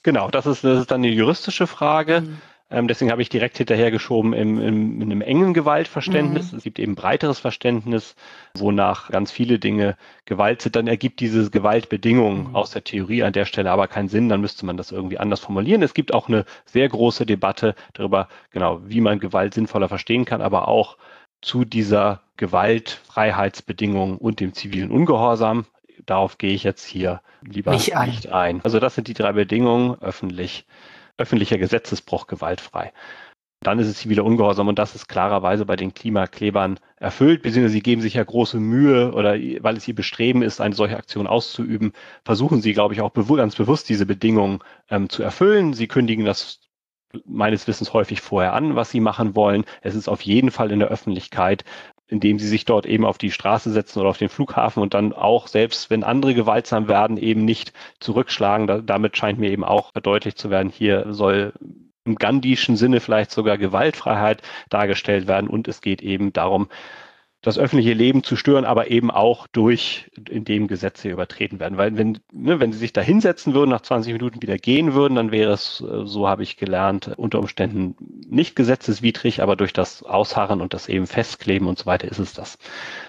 B: Genau, das ist, das ist dann eine juristische Frage. Mhm. Ähm, deswegen habe ich direkt hinterhergeschoben im, im, in einem engen Gewaltverständnis. Mhm. Es gibt eben breiteres Verständnis, wonach ganz viele Dinge Gewalt sind. Dann ergibt diese Gewaltbedingung mhm. aus der Theorie an der Stelle aber keinen Sinn. Dann müsste man das irgendwie anders formulieren. Es gibt auch eine sehr große Debatte darüber, genau, wie man Gewalt sinnvoller verstehen kann, aber auch zu dieser Gewaltfreiheitsbedingung und dem zivilen Ungehorsam. Darauf gehe ich jetzt hier lieber nicht ein. nicht ein. Also das sind die drei Bedingungen, öffentlich öffentlicher Gesetzesbruch gewaltfrei. Dann ist es ziviler Ungehorsam und das ist klarerweise bei den Klimaklebern erfüllt, beziehungsweise sie geben sich ja große Mühe oder weil es ihr Bestreben ist, eine solche Aktion auszuüben, versuchen sie, glaube ich, auch bewu ganz bewusst diese Bedingungen ähm, zu erfüllen. Sie kündigen das meines Wissens häufig vorher an, was sie machen wollen. Es ist auf jeden Fall in der Öffentlichkeit indem sie sich dort eben auf die Straße setzen oder auf den Flughafen und dann auch, selbst wenn andere gewaltsam werden, eben nicht zurückschlagen. Da, damit scheint mir eben auch verdeutlicht zu werden, hier soll im gandhischen Sinne vielleicht sogar Gewaltfreiheit dargestellt werden und es geht eben darum, das öffentliche Leben zu stören, aber eben auch durch, indem Gesetze übertreten werden. Weil wenn, ne, wenn sie sich da hinsetzen würden, nach 20 Minuten wieder gehen würden, dann wäre es, äh, so habe ich gelernt, unter Umständen nicht gesetzeswidrig, aber durch das Ausharren und das eben Festkleben und so weiter ist es das.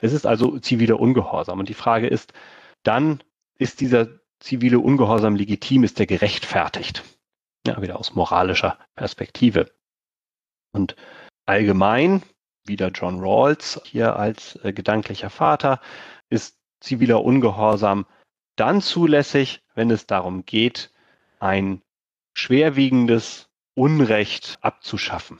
B: Es ist also ziviler Ungehorsam. Und die Frage ist, dann ist dieser zivile Ungehorsam legitim, ist der gerechtfertigt? Ja, wieder aus moralischer Perspektive. Und allgemein wieder John Rawls hier als äh, gedanklicher Vater, ist ziviler Ungehorsam dann zulässig, wenn es darum geht, ein schwerwiegendes Unrecht abzuschaffen.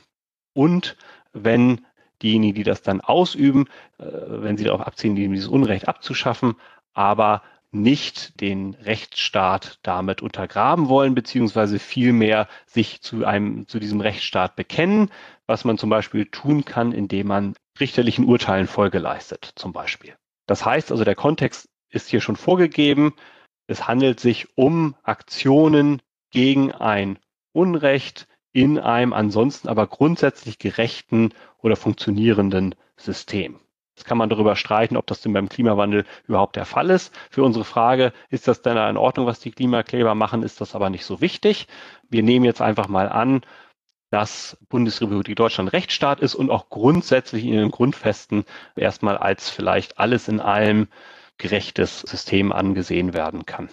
B: Und wenn diejenigen, die das dann ausüben, äh, wenn sie darauf abziehen, dieses Unrecht abzuschaffen, aber nicht den Rechtsstaat damit untergraben wollen, beziehungsweise vielmehr sich zu einem, zu diesem Rechtsstaat bekennen, was man zum Beispiel tun kann, indem man richterlichen Urteilen Folge leistet, zum Beispiel. Das heißt also, der Kontext ist hier schon vorgegeben. Es handelt sich um Aktionen gegen ein Unrecht in einem ansonsten aber grundsätzlich gerechten oder funktionierenden System. Jetzt kann man darüber streiten, ob das denn beim Klimawandel überhaupt der Fall ist. Für unsere Frage, ist das denn in Ordnung, was die Klimakleber machen, ist das aber nicht so wichtig. Wir nehmen jetzt einfach mal an, dass Bundesrepublik Deutschland Rechtsstaat ist und auch grundsätzlich in den Grundfesten erstmal als vielleicht alles in allem gerechtes System angesehen werden kann.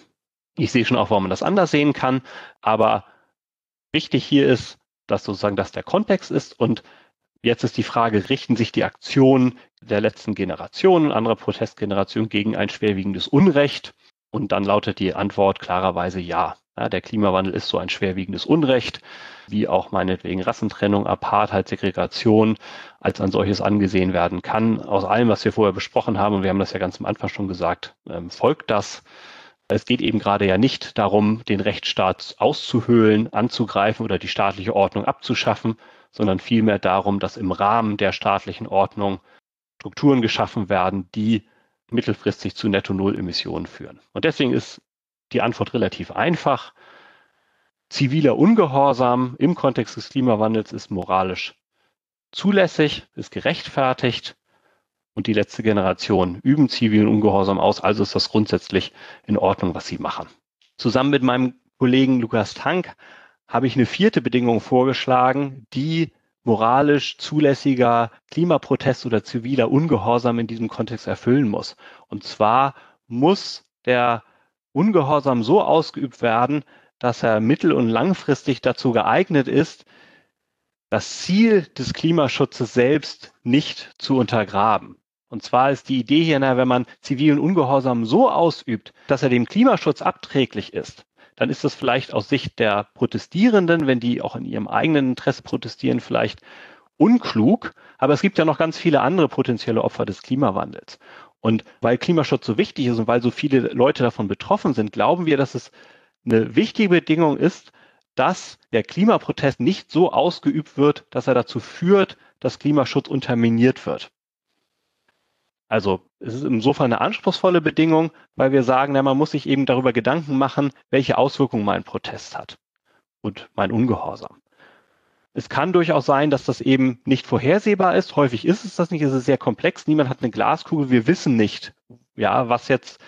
B: Ich sehe schon auch, warum man das anders sehen kann, aber wichtig hier ist, dass sozusagen das der Kontext ist und jetzt ist die Frage, richten sich die Aktionen der letzten Generationen, anderer Protestgenerationen gegen ein schwerwiegendes Unrecht? Und dann lautet die Antwort klarerweise ja. Ja, der Klimawandel ist so ein schwerwiegendes Unrecht, wie auch meinetwegen Rassentrennung, Apartheid, Segregation als ein solches angesehen werden kann. Aus allem, was wir vorher besprochen haben, und wir haben das ja ganz am Anfang schon gesagt, ähm, folgt das. Es geht eben gerade ja nicht darum, den Rechtsstaat auszuhöhlen, anzugreifen oder die staatliche Ordnung abzuschaffen, sondern vielmehr darum, dass im Rahmen der staatlichen Ordnung Strukturen geschaffen werden, die mittelfristig zu Netto-Null-Emissionen führen. Und deswegen ist die Antwort relativ einfach. Ziviler Ungehorsam im Kontext des Klimawandels ist moralisch zulässig, ist gerechtfertigt und die letzte Generation üben zivilen Ungehorsam aus, also ist das grundsätzlich in Ordnung, was sie machen. Zusammen mit meinem Kollegen Lukas Tank habe ich eine vierte Bedingung vorgeschlagen, die moralisch zulässiger Klimaprotest oder ziviler Ungehorsam in diesem Kontext erfüllen muss. Und zwar muss der Ungehorsam so ausgeübt werden, dass er mittel- und langfristig dazu geeignet ist, das Ziel des Klimaschutzes selbst nicht zu untergraben. Und zwar ist die Idee hier, na, wenn man zivilen Ungehorsam so ausübt, dass er dem Klimaschutz abträglich ist, dann ist das vielleicht aus Sicht der Protestierenden, wenn die auch in ihrem eigenen Interesse protestieren, vielleicht unklug. Aber es gibt ja noch ganz viele andere potenzielle Opfer des Klimawandels. Und weil Klimaschutz so wichtig ist und weil so viele Leute davon betroffen sind, glauben wir, dass es eine wichtige Bedingung ist, dass der Klimaprotest nicht so ausgeübt wird, dass er dazu führt, dass Klimaschutz unterminiert wird. Also es ist insofern eine anspruchsvolle Bedingung, weil wir sagen, na, man muss sich eben darüber Gedanken machen, welche Auswirkungen mein Protest hat und mein Ungehorsam. Es kann durchaus sein, dass das eben nicht vorhersehbar ist. Häufig ist es das nicht. Es ist sehr komplex. Niemand hat eine Glaskugel. Wir wissen nicht, ja, was jetzt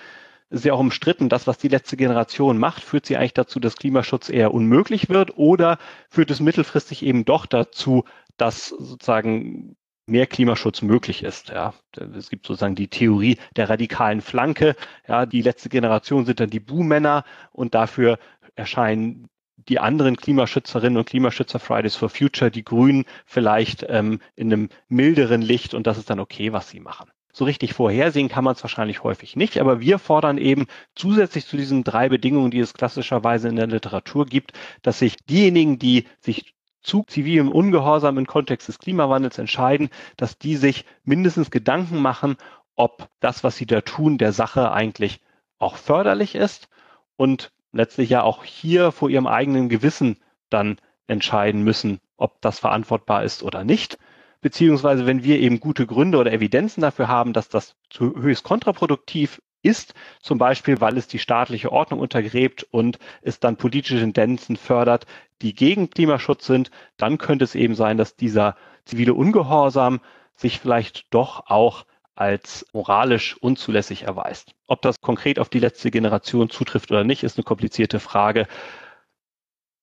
B: ist ja auch umstritten, das, was die letzte Generation macht, führt sie eigentlich dazu, dass Klimaschutz eher unmöglich wird oder führt es mittelfristig eben doch dazu, dass sozusagen mehr Klimaschutz möglich ist. Ja, es gibt sozusagen die Theorie der radikalen Flanke. Ja, die letzte Generation sind dann die Buhmänner und dafür erscheinen die anderen Klimaschützerinnen und Klimaschützer Fridays for Future, die Grünen vielleicht ähm, in einem milderen Licht und das ist dann okay, was sie machen. So richtig vorhersehen kann man es wahrscheinlich häufig nicht, aber wir fordern eben zusätzlich zu diesen drei Bedingungen, die es klassischerweise in der Literatur gibt, dass sich diejenigen, die sich zu zivilem Ungehorsam im Kontext des Klimawandels entscheiden, dass die sich mindestens Gedanken machen, ob das, was sie da tun, der Sache eigentlich auch förderlich ist und letztlich ja auch hier vor ihrem eigenen Gewissen dann entscheiden müssen, ob das verantwortbar ist oder nicht. Beziehungsweise wenn wir eben gute Gründe oder Evidenzen dafür haben, dass das zu höchst kontraproduktiv ist, zum Beispiel, weil es die staatliche Ordnung untergräbt und es dann politische Tendenzen fördert, die gegen Klimaschutz sind, dann könnte es eben sein, dass dieser zivile Ungehorsam sich vielleicht doch auch als moralisch unzulässig erweist. Ob das konkret auf die letzte Generation zutrifft oder nicht, ist eine komplizierte Frage.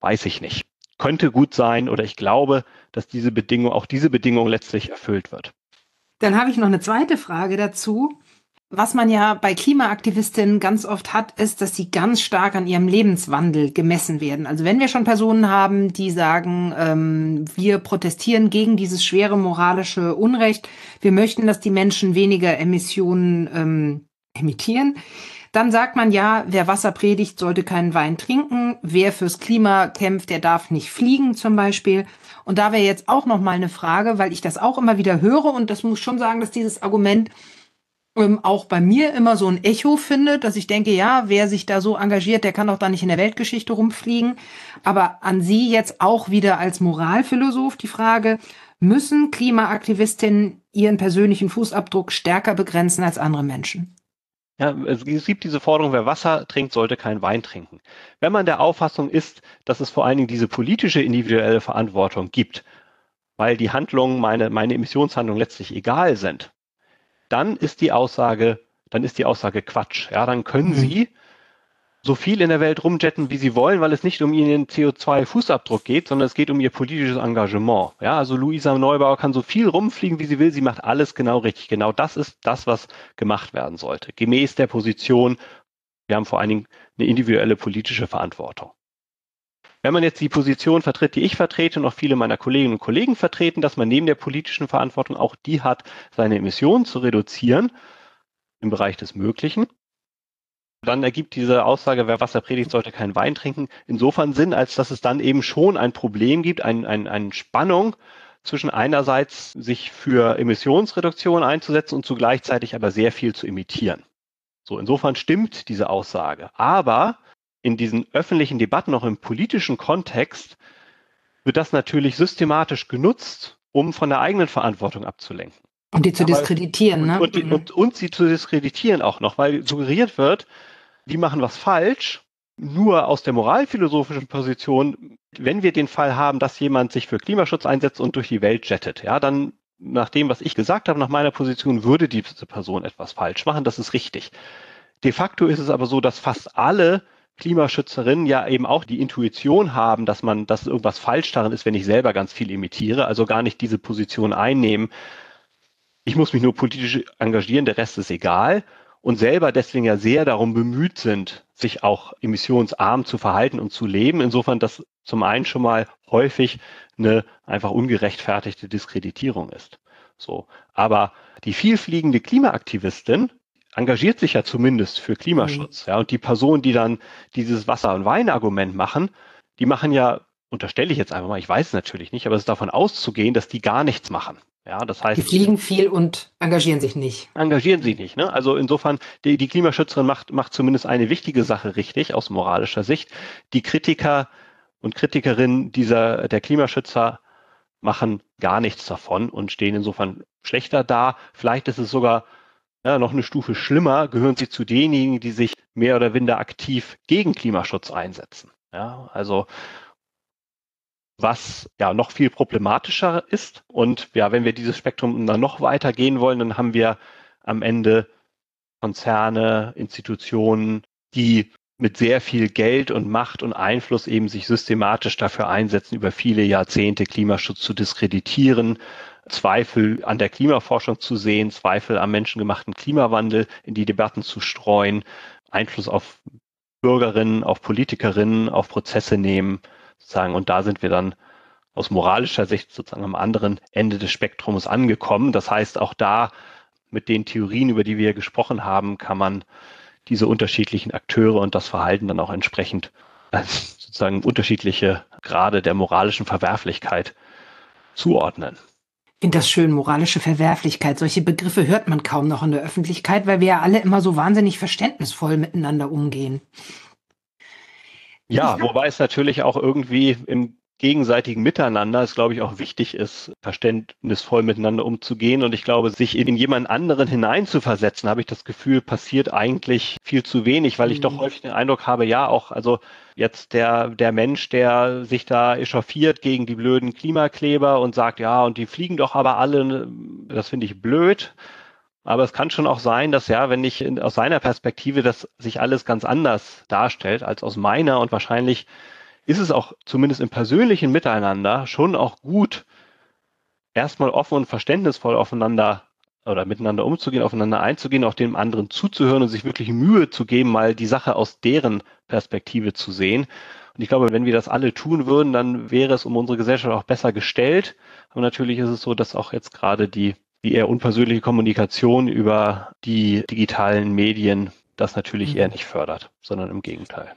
B: Weiß ich nicht. Könnte gut sein oder ich glaube, dass diese Bedingung, auch diese Bedingung letztlich erfüllt wird.
C: Dann habe ich noch eine zweite Frage dazu. Was man ja bei Klimaaktivistinnen ganz oft hat, ist, dass sie ganz stark an ihrem Lebenswandel gemessen werden. Also wenn wir schon Personen haben, die sagen, ähm, wir protestieren gegen dieses schwere moralische Unrecht, wir möchten, dass die Menschen weniger Emissionen ähm, emittieren, dann sagt man ja, wer Wasser predigt, sollte keinen Wein trinken. Wer fürs Klima kämpft, der darf nicht fliegen zum Beispiel. Und da wäre jetzt auch noch mal eine Frage, weil ich das auch immer wieder höre und das muss schon sagen, dass dieses Argument ähm, auch bei mir immer so ein Echo findet, dass ich denke, ja, wer sich da so engagiert, der kann doch da nicht in der Weltgeschichte rumfliegen. Aber an Sie jetzt auch wieder als Moralphilosoph die Frage, müssen Klimaaktivistinnen ihren persönlichen Fußabdruck stärker begrenzen als andere Menschen?
B: Ja, es gibt diese Forderung, wer Wasser trinkt, sollte kein Wein trinken. Wenn man der Auffassung ist, dass es vor allen Dingen diese politische individuelle Verantwortung gibt, weil die Handlungen, meine, meine Emissionshandlungen letztlich egal sind, dann ist die Aussage, dann ist die Aussage Quatsch. Ja, dann können mhm. Sie so viel in der Welt rumjetten, wie sie wollen, weil es nicht um ihren CO2-Fußabdruck geht, sondern es geht um ihr politisches Engagement. Ja, also Luisa Neubauer kann so viel rumfliegen, wie sie will. Sie macht alles genau richtig. Genau das ist das, was gemacht werden sollte. Gemäß der Position. Wir haben vor allen Dingen eine individuelle politische Verantwortung. Wenn man jetzt die Position vertritt, die ich vertrete und auch viele meiner Kolleginnen und Kollegen vertreten, dass man neben der politischen Verantwortung auch die hat, seine Emissionen zu reduzieren im Bereich des Möglichen, dann ergibt diese Aussage, wer Wasser predigt, sollte keinen Wein trinken, insofern Sinn, als dass es dann eben schon ein Problem gibt, ein, ein, eine Spannung zwischen einerseits sich für Emissionsreduktion einzusetzen und zugleichzeitig aber sehr viel zu emittieren. So, insofern stimmt diese Aussage. Aber in diesen öffentlichen Debatten, auch im politischen Kontext, wird das natürlich systematisch genutzt, um von der eigenen Verantwortung abzulenken.
C: Und die zu
B: Aber,
C: diskreditieren,
B: ne? Und, und, und, und, sie zu diskreditieren auch noch, weil suggeriert wird, die machen was falsch, nur aus der moralphilosophischen Position, wenn wir den Fall haben, dass jemand sich für Klimaschutz einsetzt und durch die Welt jettet, ja, dann nach dem, was ich gesagt habe, nach meiner Position, würde diese Person etwas falsch machen. Das ist richtig. De facto ist es aber so, dass fast alle Klimaschützerinnen ja eben auch die Intuition haben, dass man, dass irgendwas falsch darin ist, wenn ich selber ganz viel imitiere, also gar nicht diese Position einnehmen. Ich muss mich nur politisch engagieren, der Rest ist egal und selber deswegen ja sehr darum bemüht sind, sich auch emissionsarm zu verhalten und zu leben. Insofern das zum einen schon mal häufig eine einfach ungerechtfertigte Diskreditierung ist. So. Aber die vielfliegende Klimaaktivistin, engagiert sich ja zumindest für Klimaschutz. Mhm. Ja, und die Personen, die dann dieses Wasser- und Wein-Argument machen, die machen ja, unterstelle ich jetzt einfach mal, ich weiß es natürlich nicht, aber es ist davon auszugehen, dass die gar nichts machen. Ja, das heißt,
C: die fliegen viel und engagieren sich nicht.
B: Engagieren sich nicht. Ne? Also insofern, die, die Klimaschützerin macht, macht zumindest eine wichtige Sache richtig aus moralischer Sicht. Die Kritiker und Kritikerinnen dieser der Klimaschützer machen gar nichts davon und stehen insofern schlechter da. Vielleicht ist es sogar ja, noch eine Stufe schlimmer, gehören sie zu denjenigen, die sich mehr oder weniger aktiv gegen Klimaschutz einsetzen. Ja, also was ja noch viel problematischer ist. Und ja, wenn wir dieses Spektrum dann noch weiter gehen wollen, dann haben wir am Ende Konzerne, Institutionen, die mit sehr viel Geld und Macht und Einfluss eben sich systematisch dafür einsetzen, über viele Jahrzehnte Klimaschutz zu diskreditieren, Zweifel an der Klimaforschung zu sehen, Zweifel am menschengemachten Klimawandel in die Debatten zu streuen, Einfluss auf Bürgerinnen, auf Politikerinnen, auf Prozesse nehmen, sozusagen. Und da sind wir dann aus moralischer Sicht sozusagen am anderen Ende des Spektrums angekommen. Das heißt, auch da mit den Theorien, über die wir gesprochen haben, kann man diese unterschiedlichen Akteure und das Verhalten dann auch entsprechend als sozusagen unterschiedliche Grade der moralischen Verwerflichkeit zuordnen.
C: Finde das schön, moralische Verwerflichkeit. Solche Begriffe hört man kaum noch in der Öffentlichkeit, weil wir ja alle immer so wahnsinnig verständnisvoll miteinander umgehen.
B: Ja, wobei es natürlich auch irgendwie im gegenseitigen Miteinander es, glaube ich, auch wichtig ist, verständnisvoll miteinander umzugehen. Und ich glaube, sich in jemand anderen hineinzuversetzen, habe ich das Gefühl, passiert eigentlich viel zu wenig, weil ich mhm. doch häufig den Eindruck habe, ja, auch, also jetzt der, der Mensch, der sich da echauffiert gegen die blöden Klimakleber und sagt, ja, und die fliegen doch aber alle, das finde ich blöd. Aber es kann schon auch sein, dass ja, wenn ich in, aus seiner Perspektive das sich alles ganz anders darstellt als aus meiner und wahrscheinlich ist es auch zumindest im persönlichen Miteinander schon auch gut, erstmal offen und verständnisvoll aufeinander oder miteinander umzugehen, aufeinander einzugehen, auch dem anderen zuzuhören und sich wirklich Mühe zu geben, mal die Sache aus deren Perspektive zu sehen. Und ich glaube, wenn wir das alle tun würden, dann wäre es um unsere Gesellschaft auch besser gestellt. Aber natürlich ist es so, dass auch jetzt gerade die, die eher unpersönliche Kommunikation über die digitalen Medien das natürlich eher mhm. nicht fördert, sondern im Gegenteil.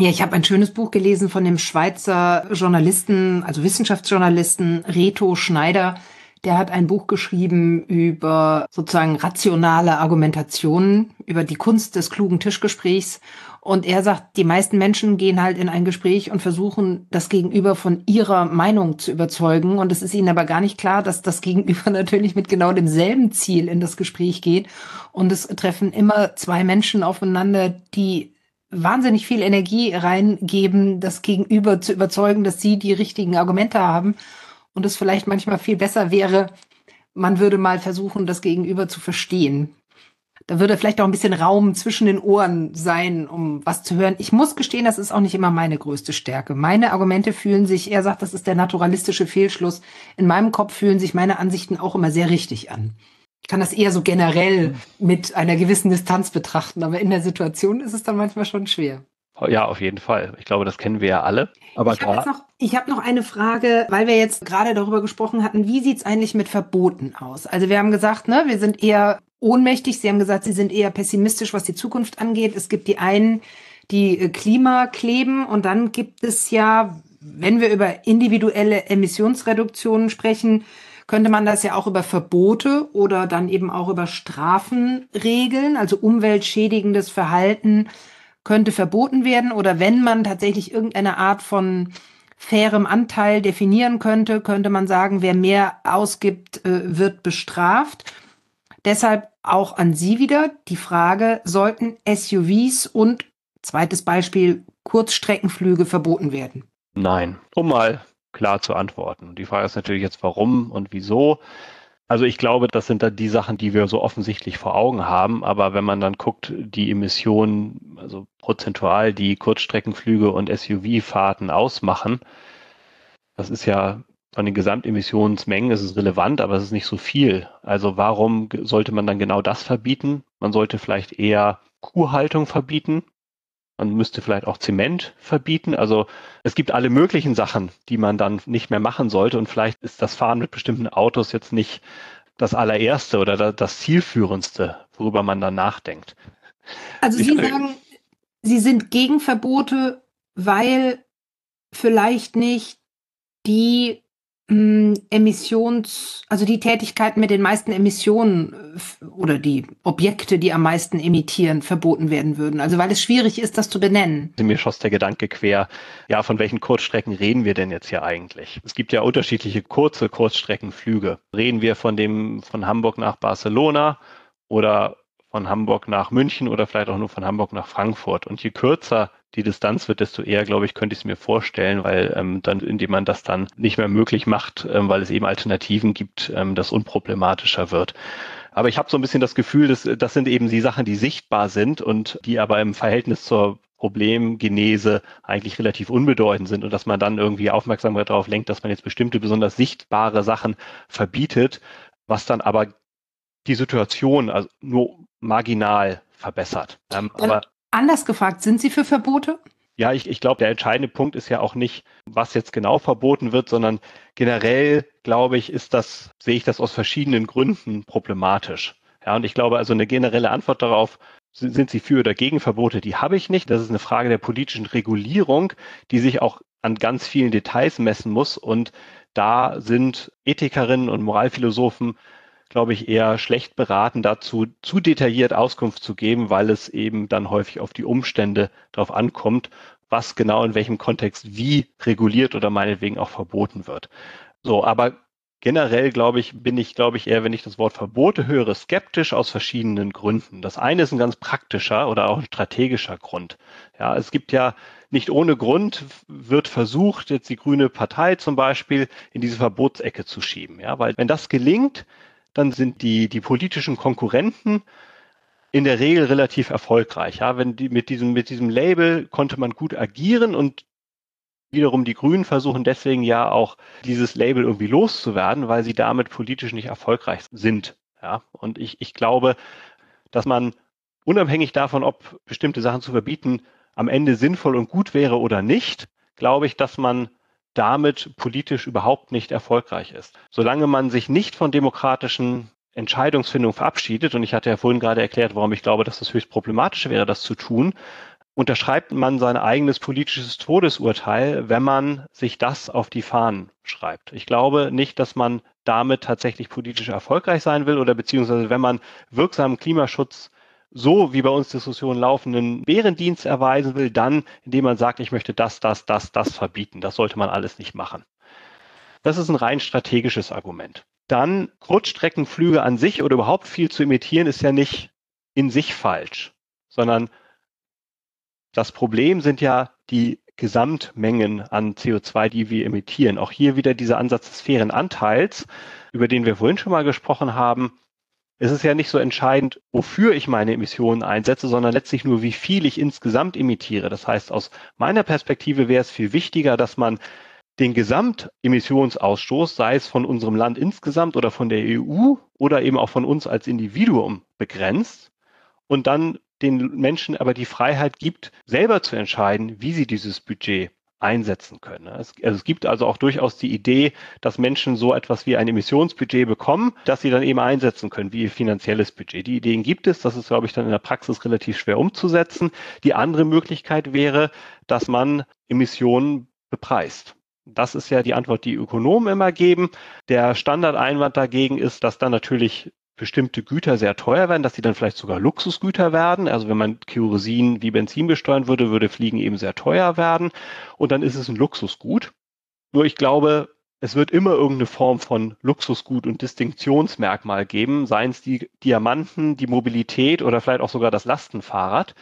C: Ja, ich habe ein schönes Buch gelesen von dem Schweizer Journalisten, also Wissenschaftsjournalisten Reto Schneider. Der hat ein Buch geschrieben über sozusagen rationale Argumentationen, über die Kunst des klugen Tischgesprächs. Und er sagt, die meisten Menschen gehen halt in ein Gespräch und versuchen, das Gegenüber von ihrer Meinung zu überzeugen. Und es ist ihnen aber gar nicht klar, dass das Gegenüber natürlich mit genau demselben Ziel in das Gespräch geht. Und es treffen immer zwei Menschen aufeinander, die wahnsinnig viel Energie reingeben, das Gegenüber zu überzeugen, dass sie die richtigen Argumente haben und es vielleicht manchmal viel besser wäre, man würde mal versuchen, das Gegenüber zu verstehen. Da würde vielleicht auch ein bisschen Raum zwischen den Ohren sein, um was zu hören. Ich muss gestehen, das ist auch nicht immer meine größte Stärke. Meine Argumente fühlen sich, er sagt, das ist der naturalistische Fehlschluss. In meinem Kopf fühlen sich meine Ansichten auch immer sehr richtig an. Ich kann das eher so generell mit einer gewissen Distanz betrachten, aber in der Situation ist es dann manchmal schon schwer.
B: Ja, auf jeden Fall. Ich glaube, das kennen wir ja alle.
C: Aber ich habe noch, hab noch eine Frage, weil wir jetzt gerade darüber gesprochen hatten, wie sieht es eigentlich mit Verboten aus? Also wir haben gesagt, ne, wir sind eher ohnmächtig. Sie haben gesagt, Sie sind eher pessimistisch, was die Zukunft angeht. Es gibt die einen, die äh, Klima kleben und dann gibt es ja, wenn wir über individuelle Emissionsreduktionen sprechen, könnte man das ja auch über Verbote oder dann eben auch über Strafen regeln. Also umweltschädigendes Verhalten könnte verboten werden oder wenn man tatsächlich irgendeine Art von fairem Anteil definieren könnte, könnte man sagen, wer mehr ausgibt, äh, wird bestraft. Deshalb auch an Sie wieder die Frage, sollten SUVs und zweites Beispiel Kurzstreckenflüge verboten werden?
B: Nein. Um mal klar zu antworten. Die Frage ist natürlich jetzt, warum und wieso. Also ich glaube, das sind dann die Sachen, die wir so offensichtlich vor Augen haben. Aber wenn man dann guckt, die Emissionen, also prozentual, die Kurzstreckenflüge und SUV-Fahrten ausmachen, das ist ja von den Gesamtemissionsmengen ist es relevant, aber es ist nicht so viel. Also warum sollte man dann genau das verbieten? Man sollte vielleicht eher Kuhhaltung verbieten, man müsste vielleicht auch Zement verbieten. Also es gibt alle möglichen Sachen, die man dann nicht mehr machen sollte. Und vielleicht ist das Fahren mit bestimmten Autos jetzt nicht das allererste oder das zielführendste, worüber man dann nachdenkt.
C: Also Sie sagen, Sie sind gegen Verbote, weil vielleicht nicht die Emissions, also die Tätigkeiten mit den meisten Emissionen äh, oder die Objekte, die am meisten emittieren, verboten werden würden. Also weil es schwierig ist, das zu benennen.
B: Mir schoss der Gedanke quer, ja, von welchen Kurzstrecken reden wir denn jetzt hier eigentlich? Es gibt ja unterschiedliche kurze Kurzstreckenflüge. Reden wir von dem von Hamburg nach Barcelona oder von Hamburg nach München oder vielleicht auch nur von Hamburg nach Frankfurt. Und je kürzer die Distanz wird, desto eher, glaube ich, könnte ich es mir vorstellen, weil ähm, dann, indem man das dann nicht mehr möglich macht, ähm, weil es eben Alternativen gibt, ähm, das unproblematischer wird. Aber ich habe so ein bisschen das Gefühl, dass das sind eben die Sachen, die sichtbar sind und die aber im Verhältnis zur Problemgenese eigentlich relativ unbedeutend sind und dass man dann irgendwie Aufmerksamkeit darauf lenkt, dass man jetzt bestimmte besonders sichtbare Sachen verbietet, was dann aber die Situation also nur marginal verbessert.
C: Ähm, aber anders gefragt, sind Sie für Verbote?
B: Ja, ich, ich glaube, der entscheidende Punkt ist ja auch nicht, was jetzt genau verboten wird, sondern generell, glaube ich, ist das, sehe ich das aus verschiedenen Gründen problematisch. Ja, und ich glaube, also eine generelle Antwort darauf, sind Sie für oder gegen Verbote, die habe ich nicht. Das ist eine Frage der politischen Regulierung, die sich auch an ganz vielen Details messen muss. Und da sind Ethikerinnen und Moralphilosophen glaube ich, eher schlecht beraten, dazu zu detailliert Auskunft zu geben, weil es eben dann häufig auf die Umstände darauf ankommt, was genau in welchem Kontext wie reguliert oder meinetwegen auch verboten wird. So, aber generell glaube ich, bin ich, glaube ich, eher, wenn ich das Wort Verbote höre, skeptisch aus verschiedenen Gründen. Das eine ist ein ganz praktischer oder auch ein strategischer Grund. Ja, es gibt ja nicht ohne Grund wird versucht, jetzt die Grüne Partei zum Beispiel in diese Verbotsecke zu schieben. Ja, weil wenn das gelingt, dann sind die, die politischen Konkurrenten in der Regel relativ erfolgreich. Ja, wenn die mit diesem, mit diesem Label konnte man gut agieren und wiederum die Grünen versuchen deswegen ja auch dieses Label irgendwie loszuwerden, weil sie damit politisch nicht erfolgreich sind. Ja, und ich, ich glaube, dass man unabhängig davon, ob bestimmte Sachen zu verbieten am Ende sinnvoll und gut wäre oder nicht, glaube ich, dass man damit politisch überhaupt nicht erfolgreich ist. Solange man sich nicht von demokratischen Entscheidungsfindung verabschiedet, und ich hatte ja vorhin gerade erklärt, warum ich glaube, dass das höchst problematisch wäre, das zu tun, unterschreibt man sein eigenes politisches Todesurteil, wenn man sich das auf die Fahnen schreibt. Ich glaube nicht, dass man damit tatsächlich politisch erfolgreich sein will oder beziehungsweise wenn man wirksamen Klimaschutz so wie bei uns Diskussionen laufenden Bärendienst erweisen will, dann, indem man sagt, ich möchte das, das, das, das verbieten. Das sollte man alles nicht machen. Das ist ein rein strategisches Argument. Dann Kurzstreckenflüge an sich oder überhaupt viel zu imitieren ist ja nicht in sich falsch, sondern das Problem sind ja die Gesamtmengen an CO2, die wir emittieren. Auch hier wieder dieser Ansatz des fairen Anteils, über den wir vorhin schon mal gesprochen haben es ist ja nicht so entscheidend, wofür ich meine Emissionen einsetze, sondern letztlich nur, wie viel ich insgesamt emittiere. Das heißt, aus meiner Perspektive wäre es viel wichtiger, dass man den Gesamtemissionsausstoß, sei es von unserem Land insgesamt oder von der EU oder eben auch von uns als Individuum begrenzt und dann den Menschen aber die Freiheit gibt, selber zu entscheiden, wie sie dieses Budget einsetzen können. Es, also es gibt also auch durchaus die Idee, dass Menschen so etwas wie ein Emissionsbudget bekommen, das sie dann eben einsetzen können, wie ihr finanzielles Budget. Die Ideen gibt es, das ist, glaube ich, dann in der Praxis relativ schwer umzusetzen. Die andere Möglichkeit wäre, dass man Emissionen bepreist. Das ist ja die Antwort, die Ökonomen immer geben. Der Standardeinwand dagegen ist, dass dann natürlich bestimmte Güter sehr teuer werden, dass sie dann vielleicht sogar Luxusgüter werden. Also wenn man Kerosin wie Benzin besteuern würde, würde Fliegen eben sehr teuer werden. Und dann ist es ein Luxusgut. Nur ich glaube, es wird immer irgendeine Form von Luxusgut und Distinktionsmerkmal geben, seien es die Diamanten, die Mobilität oder vielleicht auch sogar das Lastenfahrrad.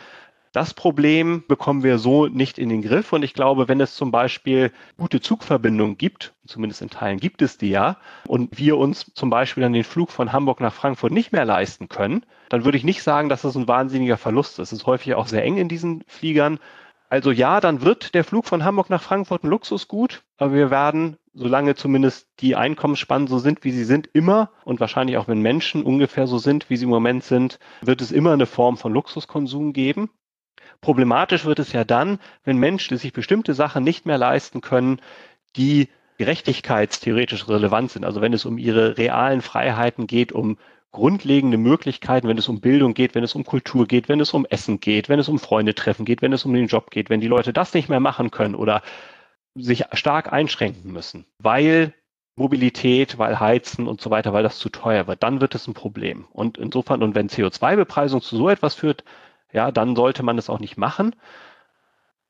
B: Das Problem bekommen wir so nicht in den Griff. Und ich glaube, wenn es zum Beispiel gute Zugverbindungen gibt, zumindest in Teilen gibt es die ja, und wir uns zum Beispiel dann den Flug von Hamburg nach Frankfurt nicht mehr leisten können, dann würde ich nicht sagen, dass das ein wahnsinniger Verlust ist. Es ist häufig auch sehr eng in diesen Fliegern. Also ja, dann wird der Flug von Hamburg nach Frankfurt ein Luxusgut, aber wir werden, solange zumindest die Einkommensspannen so sind, wie sie sind, immer und wahrscheinlich auch wenn Menschen ungefähr so sind, wie sie im Moment sind, wird es immer eine Form von Luxuskonsum geben. Problematisch wird es ja dann, wenn Menschen sich bestimmte Sachen nicht mehr leisten können, die gerechtigkeitstheoretisch relevant sind. Also wenn es um ihre realen Freiheiten geht, um grundlegende Möglichkeiten, wenn es um Bildung geht, wenn es um Kultur geht, wenn es um Essen geht, wenn es um Freunde treffen geht, wenn es um den Job geht, wenn die Leute das nicht mehr machen können oder sich stark einschränken müssen, weil Mobilität, weil Heizen und so weiter, weil das zu teuer wird, dann wird es ein Problem. Und insofern, und wenn CO2-Bepreisung zu so etwas führt, ja, dann sollte man es auch nicht machen.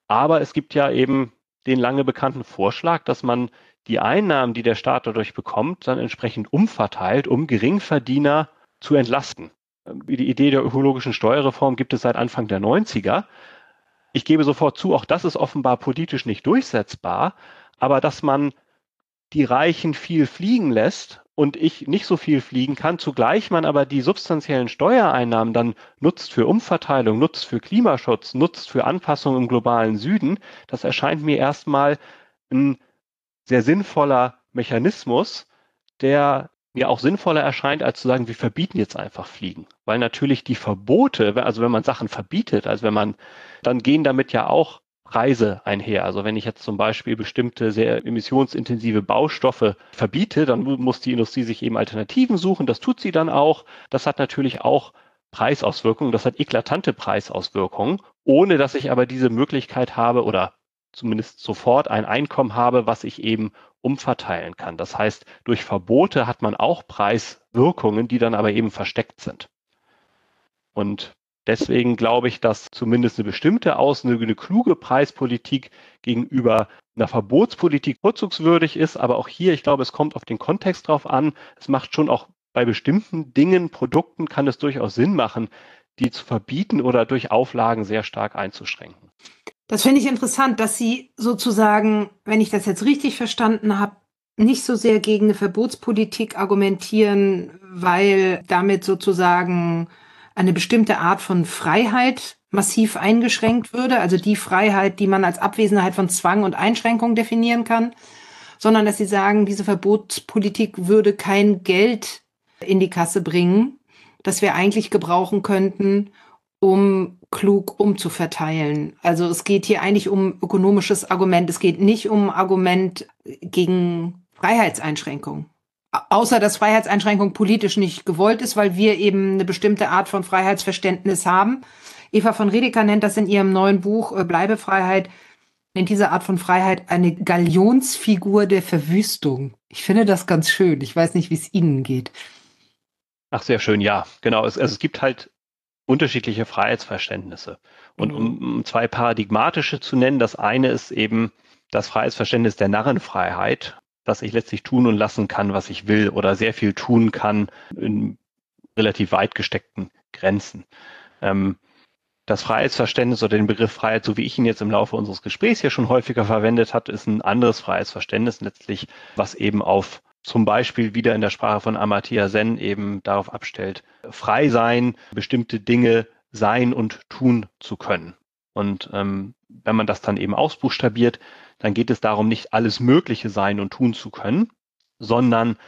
B: Aber es gibt ja eben den lange bekannten Vorschlag, dass man die Einnahmen, die der Staat dadurch bekommt, dann entsprechend umverteilt, um Geringverdiener zu entlasten. Die Idee der ökologischen Steuerreform gibt es seit Anfang der 90er. Ich gebe sofort zu, auch das ist offenbar politisch nicht durchsetzbar, aber dass man die Reichen viel fliegen lässt und ich nicht so viel fliegen kann, zugleich man aber die substanziellen Steuereinnahmen dann nutzt für Umverteilung, nutzt für Klimaschutz, nutzt für Anpassung im globalen Süden, das erscheint mir erstmal ein sehr sinnvoller Mechanismus, der mir auch sinnvoller erscheint, als zu sagen, wir verbieten jetzt einfach Fliegen. Weil natürlich die Verbote, also wenn man Sachen verbietet, also wenn man, dann gehen damit ja auch Preise einher. Also wenn ich jetzt zum Beispiel bestimmte sehr emissionsintensive Baustoffe verbiete, dann muss die Industrie sich eben Alternativen suchen. Das tut sie dann auch. Das hat natürlich auch Preisauswirkungen. Das hat eklatante Preisauswirkungen, ohne dass ich aber diese Möglichkeit habe oder zumindest sofort ein Einkommen habe, was ich eben umverteilen kann. Das heißt, durch Verbote hat man auch Preiswirkungen, die dann aber eben versteckt sind. Und deswegen glaube ich, dass zumindest eine bestimmte Aus, eine, eine kluge Preispolitik gegenüber einer Verbotspolitik vorzugswürdig ist. Aber auch hier, ich glaube, es kommt auf den Kontext drauf an. Es macht schon auch bei bestimmten Dingen, Produkten kann es durchaus Sinn machen, die zu verbieten oder durch Auflagen sehr stark einzuschränken.
C: Das finde ich interessant, dass Sie sozusagen, wenn ich das jetzt richtig verstanden habe, nicht so sehr gegen eine Verbotspolitik argumentieren, weil damit sozusagen eine bestimmte Art von Freiheit massiv eingeschränkt würde, also die Freiheit, die man als Abwesenheit von Zwang und Einschränkung definieren kann, sondern dass sie sagen, diese Verbotspolitik würde kein Geld in die Kasse bringen, das wir eigentlich gebrauchen könnten, um klug umzuverteilen. Also es geht hier eigentlich um ökonomisches Argument. Es geht nicht um Argument gegen Freiheitseinschränkung. Außer dass Freiheitseinschränkung politisch nicht gewollt ist, weil wir eben eine bestimmte Art von Freiheitsverständnis haben. Eva von Redeker nennt das in ihrem neuen Buch äh, Bleibefreiheit, nennt diese Art von Freiheit eine Galionsfigur der Verwüstung. Ich finde das ganz schön. Ich weiß nicht, wie es Ihnen geht.
B: Ach, sehr schön, ja, genau. Es, also es gibt halt unterschiedliche Freiheitsverständnisse. Und mhm. um, um zwei paradigmatische zu nennen, das eine ist eben das Freiheitsverständnis der Narrenfreiheit, dass ich letztlich tun und lassen kann, was ich will oder sehr viel tun kann in relativ weit gesteckten Grenzen. Ähm, das Freiheitsverständnis oder den Begriff Freiheit, so wie ich ihn jetzt im Laufe unseres Gesprächs hier schon häufiger verwendet hat, ist ein anderes Freiheitsverständnis letztlich, was eben auf zum Beispiel wieder in der Sprache von Amartya Sen eben darauf abstellt, frei sein, bestimmte Dinge sein und tun zu können. Und ähm, wenn man das dann eben ausbuchstabiert, dann geht es darum, nicht alles Mögliche sein und tun zu können, sondern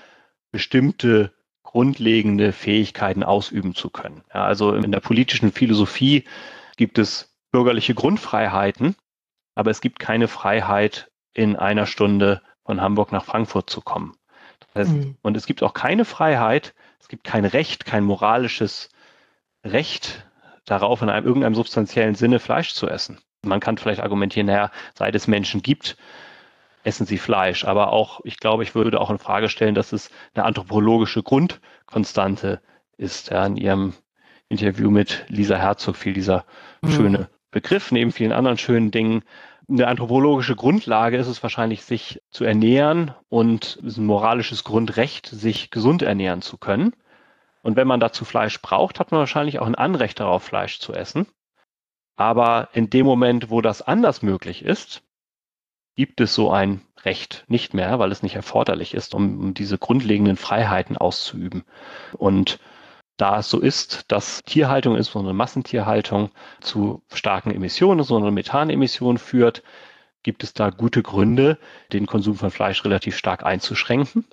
B: bestimmte grundlegende Fähigkeiten ausüben zu können. Ja, also in der politischen Philosophie gibt es bürgerliche Grundfreiheiten, aber es gibt keine Freiheit, in einer Stunde von Hamburg nach Frankfurt zu kommen. Das heißt, mhm. Und es gibt auch keine Freiheit, es gibt kein Recht, kein moralisches Recht darauf, in einem, irgendeinem substanziellen Sinne Fleisch zu essen. Man kann vielleicht argumentieren, naja, seit es Menschen gibt, essen sie Fleisch. Aber auch, ich glaube, ich würde auch in Frage stellen, dass es eine anthropologische Grundkonstante ist. Ja, in ihrem Interview mit Lisa Herzog fiel dieser mhm. schöne Begriff, neben vielen anderen schönen Dingen. Eine anthropologische Grundlage ist es wahrscheinlich, sich zu ernähren und es ist ein moralisches Grundrecht, sich gesund ernähren zu können. Und wenn man dazu Fleisch braucht, hat man wahrscheinlich auch ein Anrecht darauf, Fleisch zu essen. Aber in dem Moment, wo das anders möglich ist, gibt es so ein Recht nicht mehr, weil es nicht erforderlich ist, um, diese grundlegenden Freiheiten auszuüben. Und da es so ist, dass Tierhaltung, insbesondere Massentierhaltung, zu starken Emissionen, insbesondere Methanemissionen führt, gibt es da gute Gründe, den Konsum von Fleisch relativ stark einzuschränken.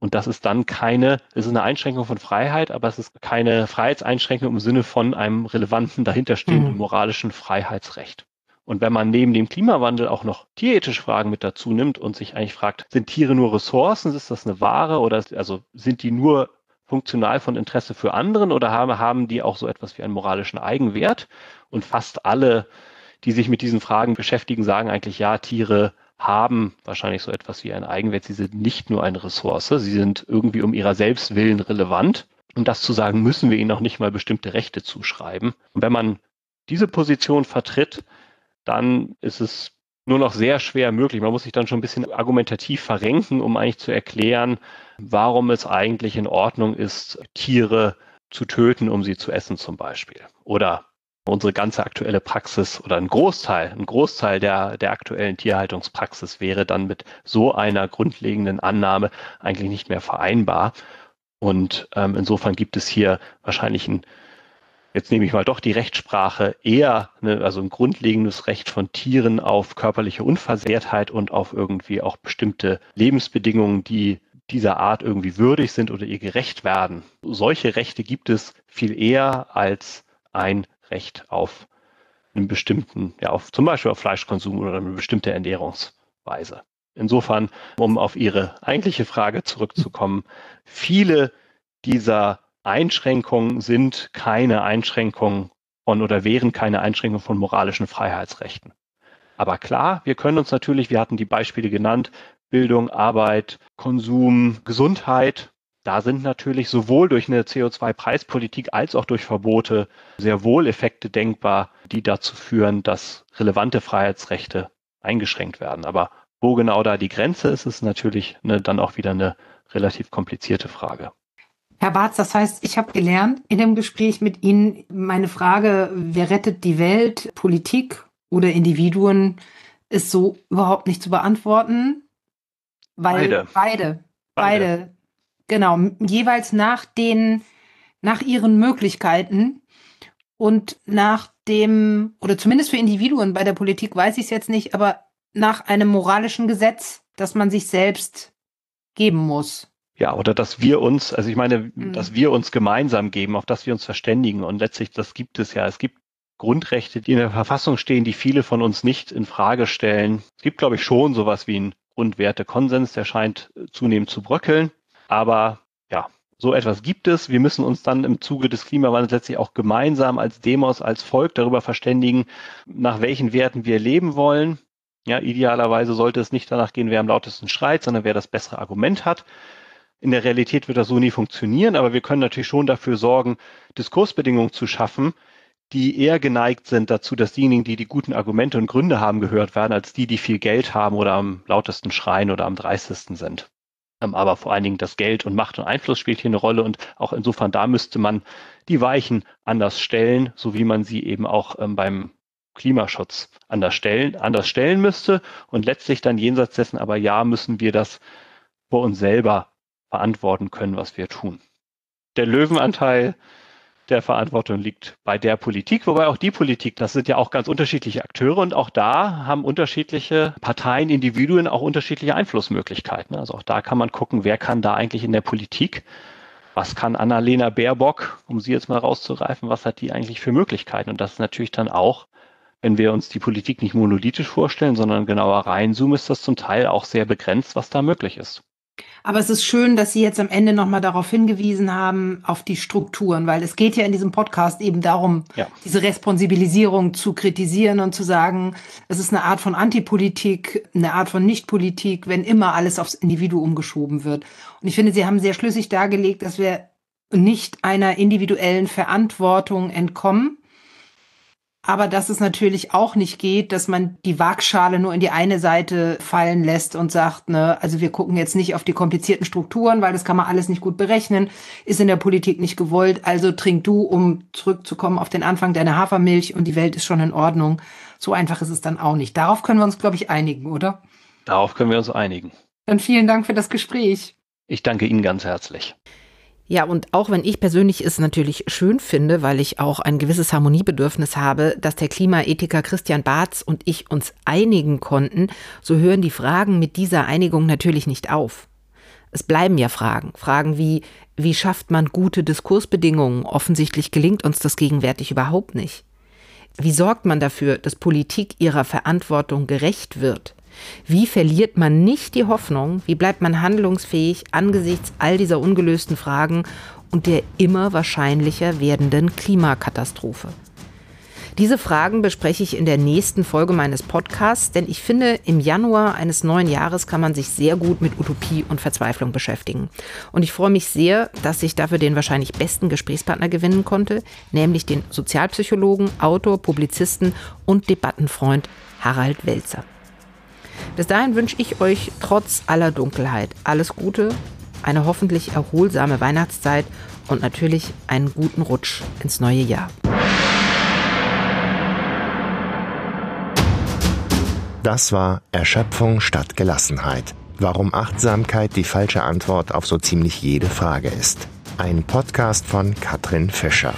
B: Und das ist dann keine, es ist eine Einschränkung von Freiheit, aber es ist keine Freiheitseinschränkung im Sinne von einem relevanten, dahinterstehenden mhm. moralischen Freiheitsrecht. Und wenn man neben dem Klimawandel auch noch tierethische Fragen mit dazu nimmt und sich eigentlich fragt, sind Tiere nur Ressourcen, ist das eine Ware oder also sind die nur funktional von Interesse für anderen oder haben, haben die auch so etwas wie einen moralischen Eigenwert? Und fast alle, die sich mit diesen Fragen beschäftigen, sagen eigentlich, ja, Tiere haben wahrscheinlich so etwas wie einen Eigenwert. Sie sind nicht nur eine Ressource, sie sind irgendwie um ihrer selbst willen relevant. Und das zu sagen, müssen wir ihnen auch nicht mal bestimmte Rechte zuschreiben. Und wenn man diese Position vertritt, dann ist es nur noch sehr schwer möglich. Man muss sich dann schon ein bisschen argumentativ verrenken, um eigentlich zu erklären, warum es eigentlich in Ordnung ist, Tiere zu töten, um sie zu essen zum Beispiel. Oder unsere ganze aktuelle Praxis oder ein Großteil, ein Großteil der, der aktuellen Tierhaltungspraxis wäre dann mit so einer grundlegenden Annahme eigentlich nicht mehr vereinbar. Und ähm, insofern gibt es hier wahrscheinlich ein, jetzt nehme ich mal doch die Rechtssprache, eher eine, also ein grundlegendes Recht von Tieren auf körperliche Unversehrtheit und auf irgendwie auch bestimmte Lebensbedingungen, die dieser Art irgendwie würdig sind oder ihr gerecht werden. Solche Rechte gibt es viel eher als ein Recht auf einen bestimmten, ja, auf zum Beispiel auf Fleischkonsum oder eine bestimmte Ernährungsweise. Insofern, um auf Ihre eigentliche Frage zurückzukommen, viele dieser Einschränkungen sind keine Einschränkungen von oder wären keine Einschränkungen von moralischen Freiheitsrechten. Aber klar, wir können uns natürlich, wir hatten die Beispiele genannt, Bildung, Arbeit, Konsum, Gesundheit. Da sind natürlich sowohl durch eine CO2-Preispolitik als auch durch Verbote sehr wohl Effekte denkbar, die dazu führen, dass relevante Freiheitsrechte eingeschränkt werden. Aber wo genau da die Grenze ist, ist natürlich eine, dann auch wieder eine relativ komplizierte Frage.
C: Herr Barz, das heißt, ich habe gelernt in dem Gespräch mit Ihnen, meine Frage, wer rettet die Welt, Politik oder Individuen, ist so überhaupt nicht zu beantworten. Weil beide. Beide. Beide. beide genau. Jeweils nach den, nach ihren Möglichkeiten und nach dem, oder zumindest für Individuen bei der Politik weiß ich es jetzt nicht, aber nach einem moralischen Gesetz, das man sich selbst geben muss.
B: Ja, oder dass wir uns, also ich meine, mhm. dass wir uns gemeinsam geben, auf das wir uns verständigen. Und letztlich, das gibt es ja. Es gibt Grundrechte, die in der Verfassung stehen, die viele von uns nicht in Frage stellen. Es gibt, glaube ich, schon sowas wie ein Grundwertekonsens, der scheint äh, zunehmend zu bröckeln. Aber ja, so etwas gibt es. Wir müssen uns dann im Zuge des Klimawandels letztlich auch gemeinsam als Demos, als Volk darüber verständigen, nach welchen Werten wir leben wollen. Ja, idealerweise sollte es nicht danach gehen, wer am lautesten schreit, sondern wer das bessere Argument hat. In der Realität wird das so nie funktionieren, aber wir können natürlich schon dafür sorgen, Diskursbedingungen zu schaffen, die eher geneigt sind dazu, dass diejenigen, die die guten Argumente und Gründe haben, gehört werden, als die, die viel Geld haben oder am lautesten schreien oder am dreistesten sind. Ähm, aber vor allen Dingen das Geld und Macht und Einfluss spielt hier eine Rolle und auch insofern da müsste man die Weichen anders stellen, so wie man sie eben auch ähm, beim Klimaschutz anders stellen, anders stellen müsste. Und letztlich dann jenseits dessen aber ja, müssen wir das vor uns selber verantworten können, was wir tun. Der Löwenanteil der Verantwortung liegt bei der Politik, wobei auch die Politik, das sind ja auch ganz unterschiedliche Akteure und auch da haben unterschiedliche Parteien, Individuen auch unterschiedliche Einflussmöglichkeiten. Also auch da kann man gucken, wer kann da eigentlich in der Politik, was kann Annalena Baerbock, um sie jetzt mal rauszureifen, was hat die eigentlich für Möglichkeiten? Und das ist natürlich dann auch, wenn wir uns die Politik nicht monolithisch vorstellen, sondern genauer reinzoomen, ist das zum Teil auch sehr begrenzt, was da möglich ist.
C: Aber es ist schön, dass Sie jetzt am Ende nochmal darauf hingewiesen haben, auf die Strukturen, weil es geht ja in diesem Podcast eben darum, ja. diese Responsibilisierung zu kritisieren und zu sagen, es ist eine Art von Antipolitik, eine Art von Nichtpolitik, wenn immer alles aufs Individuum geschoben wird. Und ich finde, Sie haben sehr schlüssig dargelegt, dass wir nicht einer individuellen Verantwortung entkommen, aber dass es natürlich auch nicht geht, dass man die Waagschale nur in die eine Seite fallen lässt und sagt, ne, also wir gucken jetzt nicht auf die komplizierten Strukturen, weil das kann man alles nicht gut berechnen, ist in der Politik nicht gewollt, also trink du, um zurückzukommen auf den Anfang deine Hafermilch und die Welt ist schon in Ordnung. So einfach ist es dann auch nicht. Darauf können wir uns, glaube ich, einigen, oder?
B: Darauf können wir uns einigen.
C: Dann vielen Dank für das Gespräch.
B: Ich danke Ihnen ganz herzlich.
C: Ja, und auch wenn ich persönlich es natürlich schön finde, weil ich auch ein gewisses Harmoniebedürfnis habe, dass der Klimaethiker Christian Barz und ich uns einigen konnten, so hören die Fragen mit dieser Einigung natürlich nicht auf. Es bleiben ja Fragen. Fragen wie, wie schafft man gute Diskursbedingungen? Offensichtlich gelingt uns das gegenwärtig überhaupt nicht. Wie sorgt man dafür, dass Politik ihrer Verantwortung gerecht wird? Wie verliert man nicht die Hoffnung? Wie bleibt man handlungsfähig angesichts all dieser ungelösten Fragen und der immer wahrscheinlicher werdenden Klimakatastrophe? Diese Fragen bespreche ich in der nächsten Folge meines Podcasts, denn ich finde, im Januar eines neuen Jahres kann man sich sehr gut mit Utopie und Verzweiflung beschäftigen. Und ich freue mich sehr, dass ich dafür den wahrscheinlich besten Gesprächspartner gewinnen konnte, nämlich den Sozialpsychologen, Autor, Publizisten und Debattenfreund Harald Welzer. Bis dahin wünsche ich euch trotz aller Dunkelheit alles Gute, eine hoffentlich erholsame Weihnachtszeit und natürlich einen guten Rutsch ins neue Jahr.
A: Das war Erschöpfung statt Gelassenheit. Warum Achtsamkeit die falsche Antwort auf so ziemlich jede Frage ist. Ein Podcast von Katrin Fischer.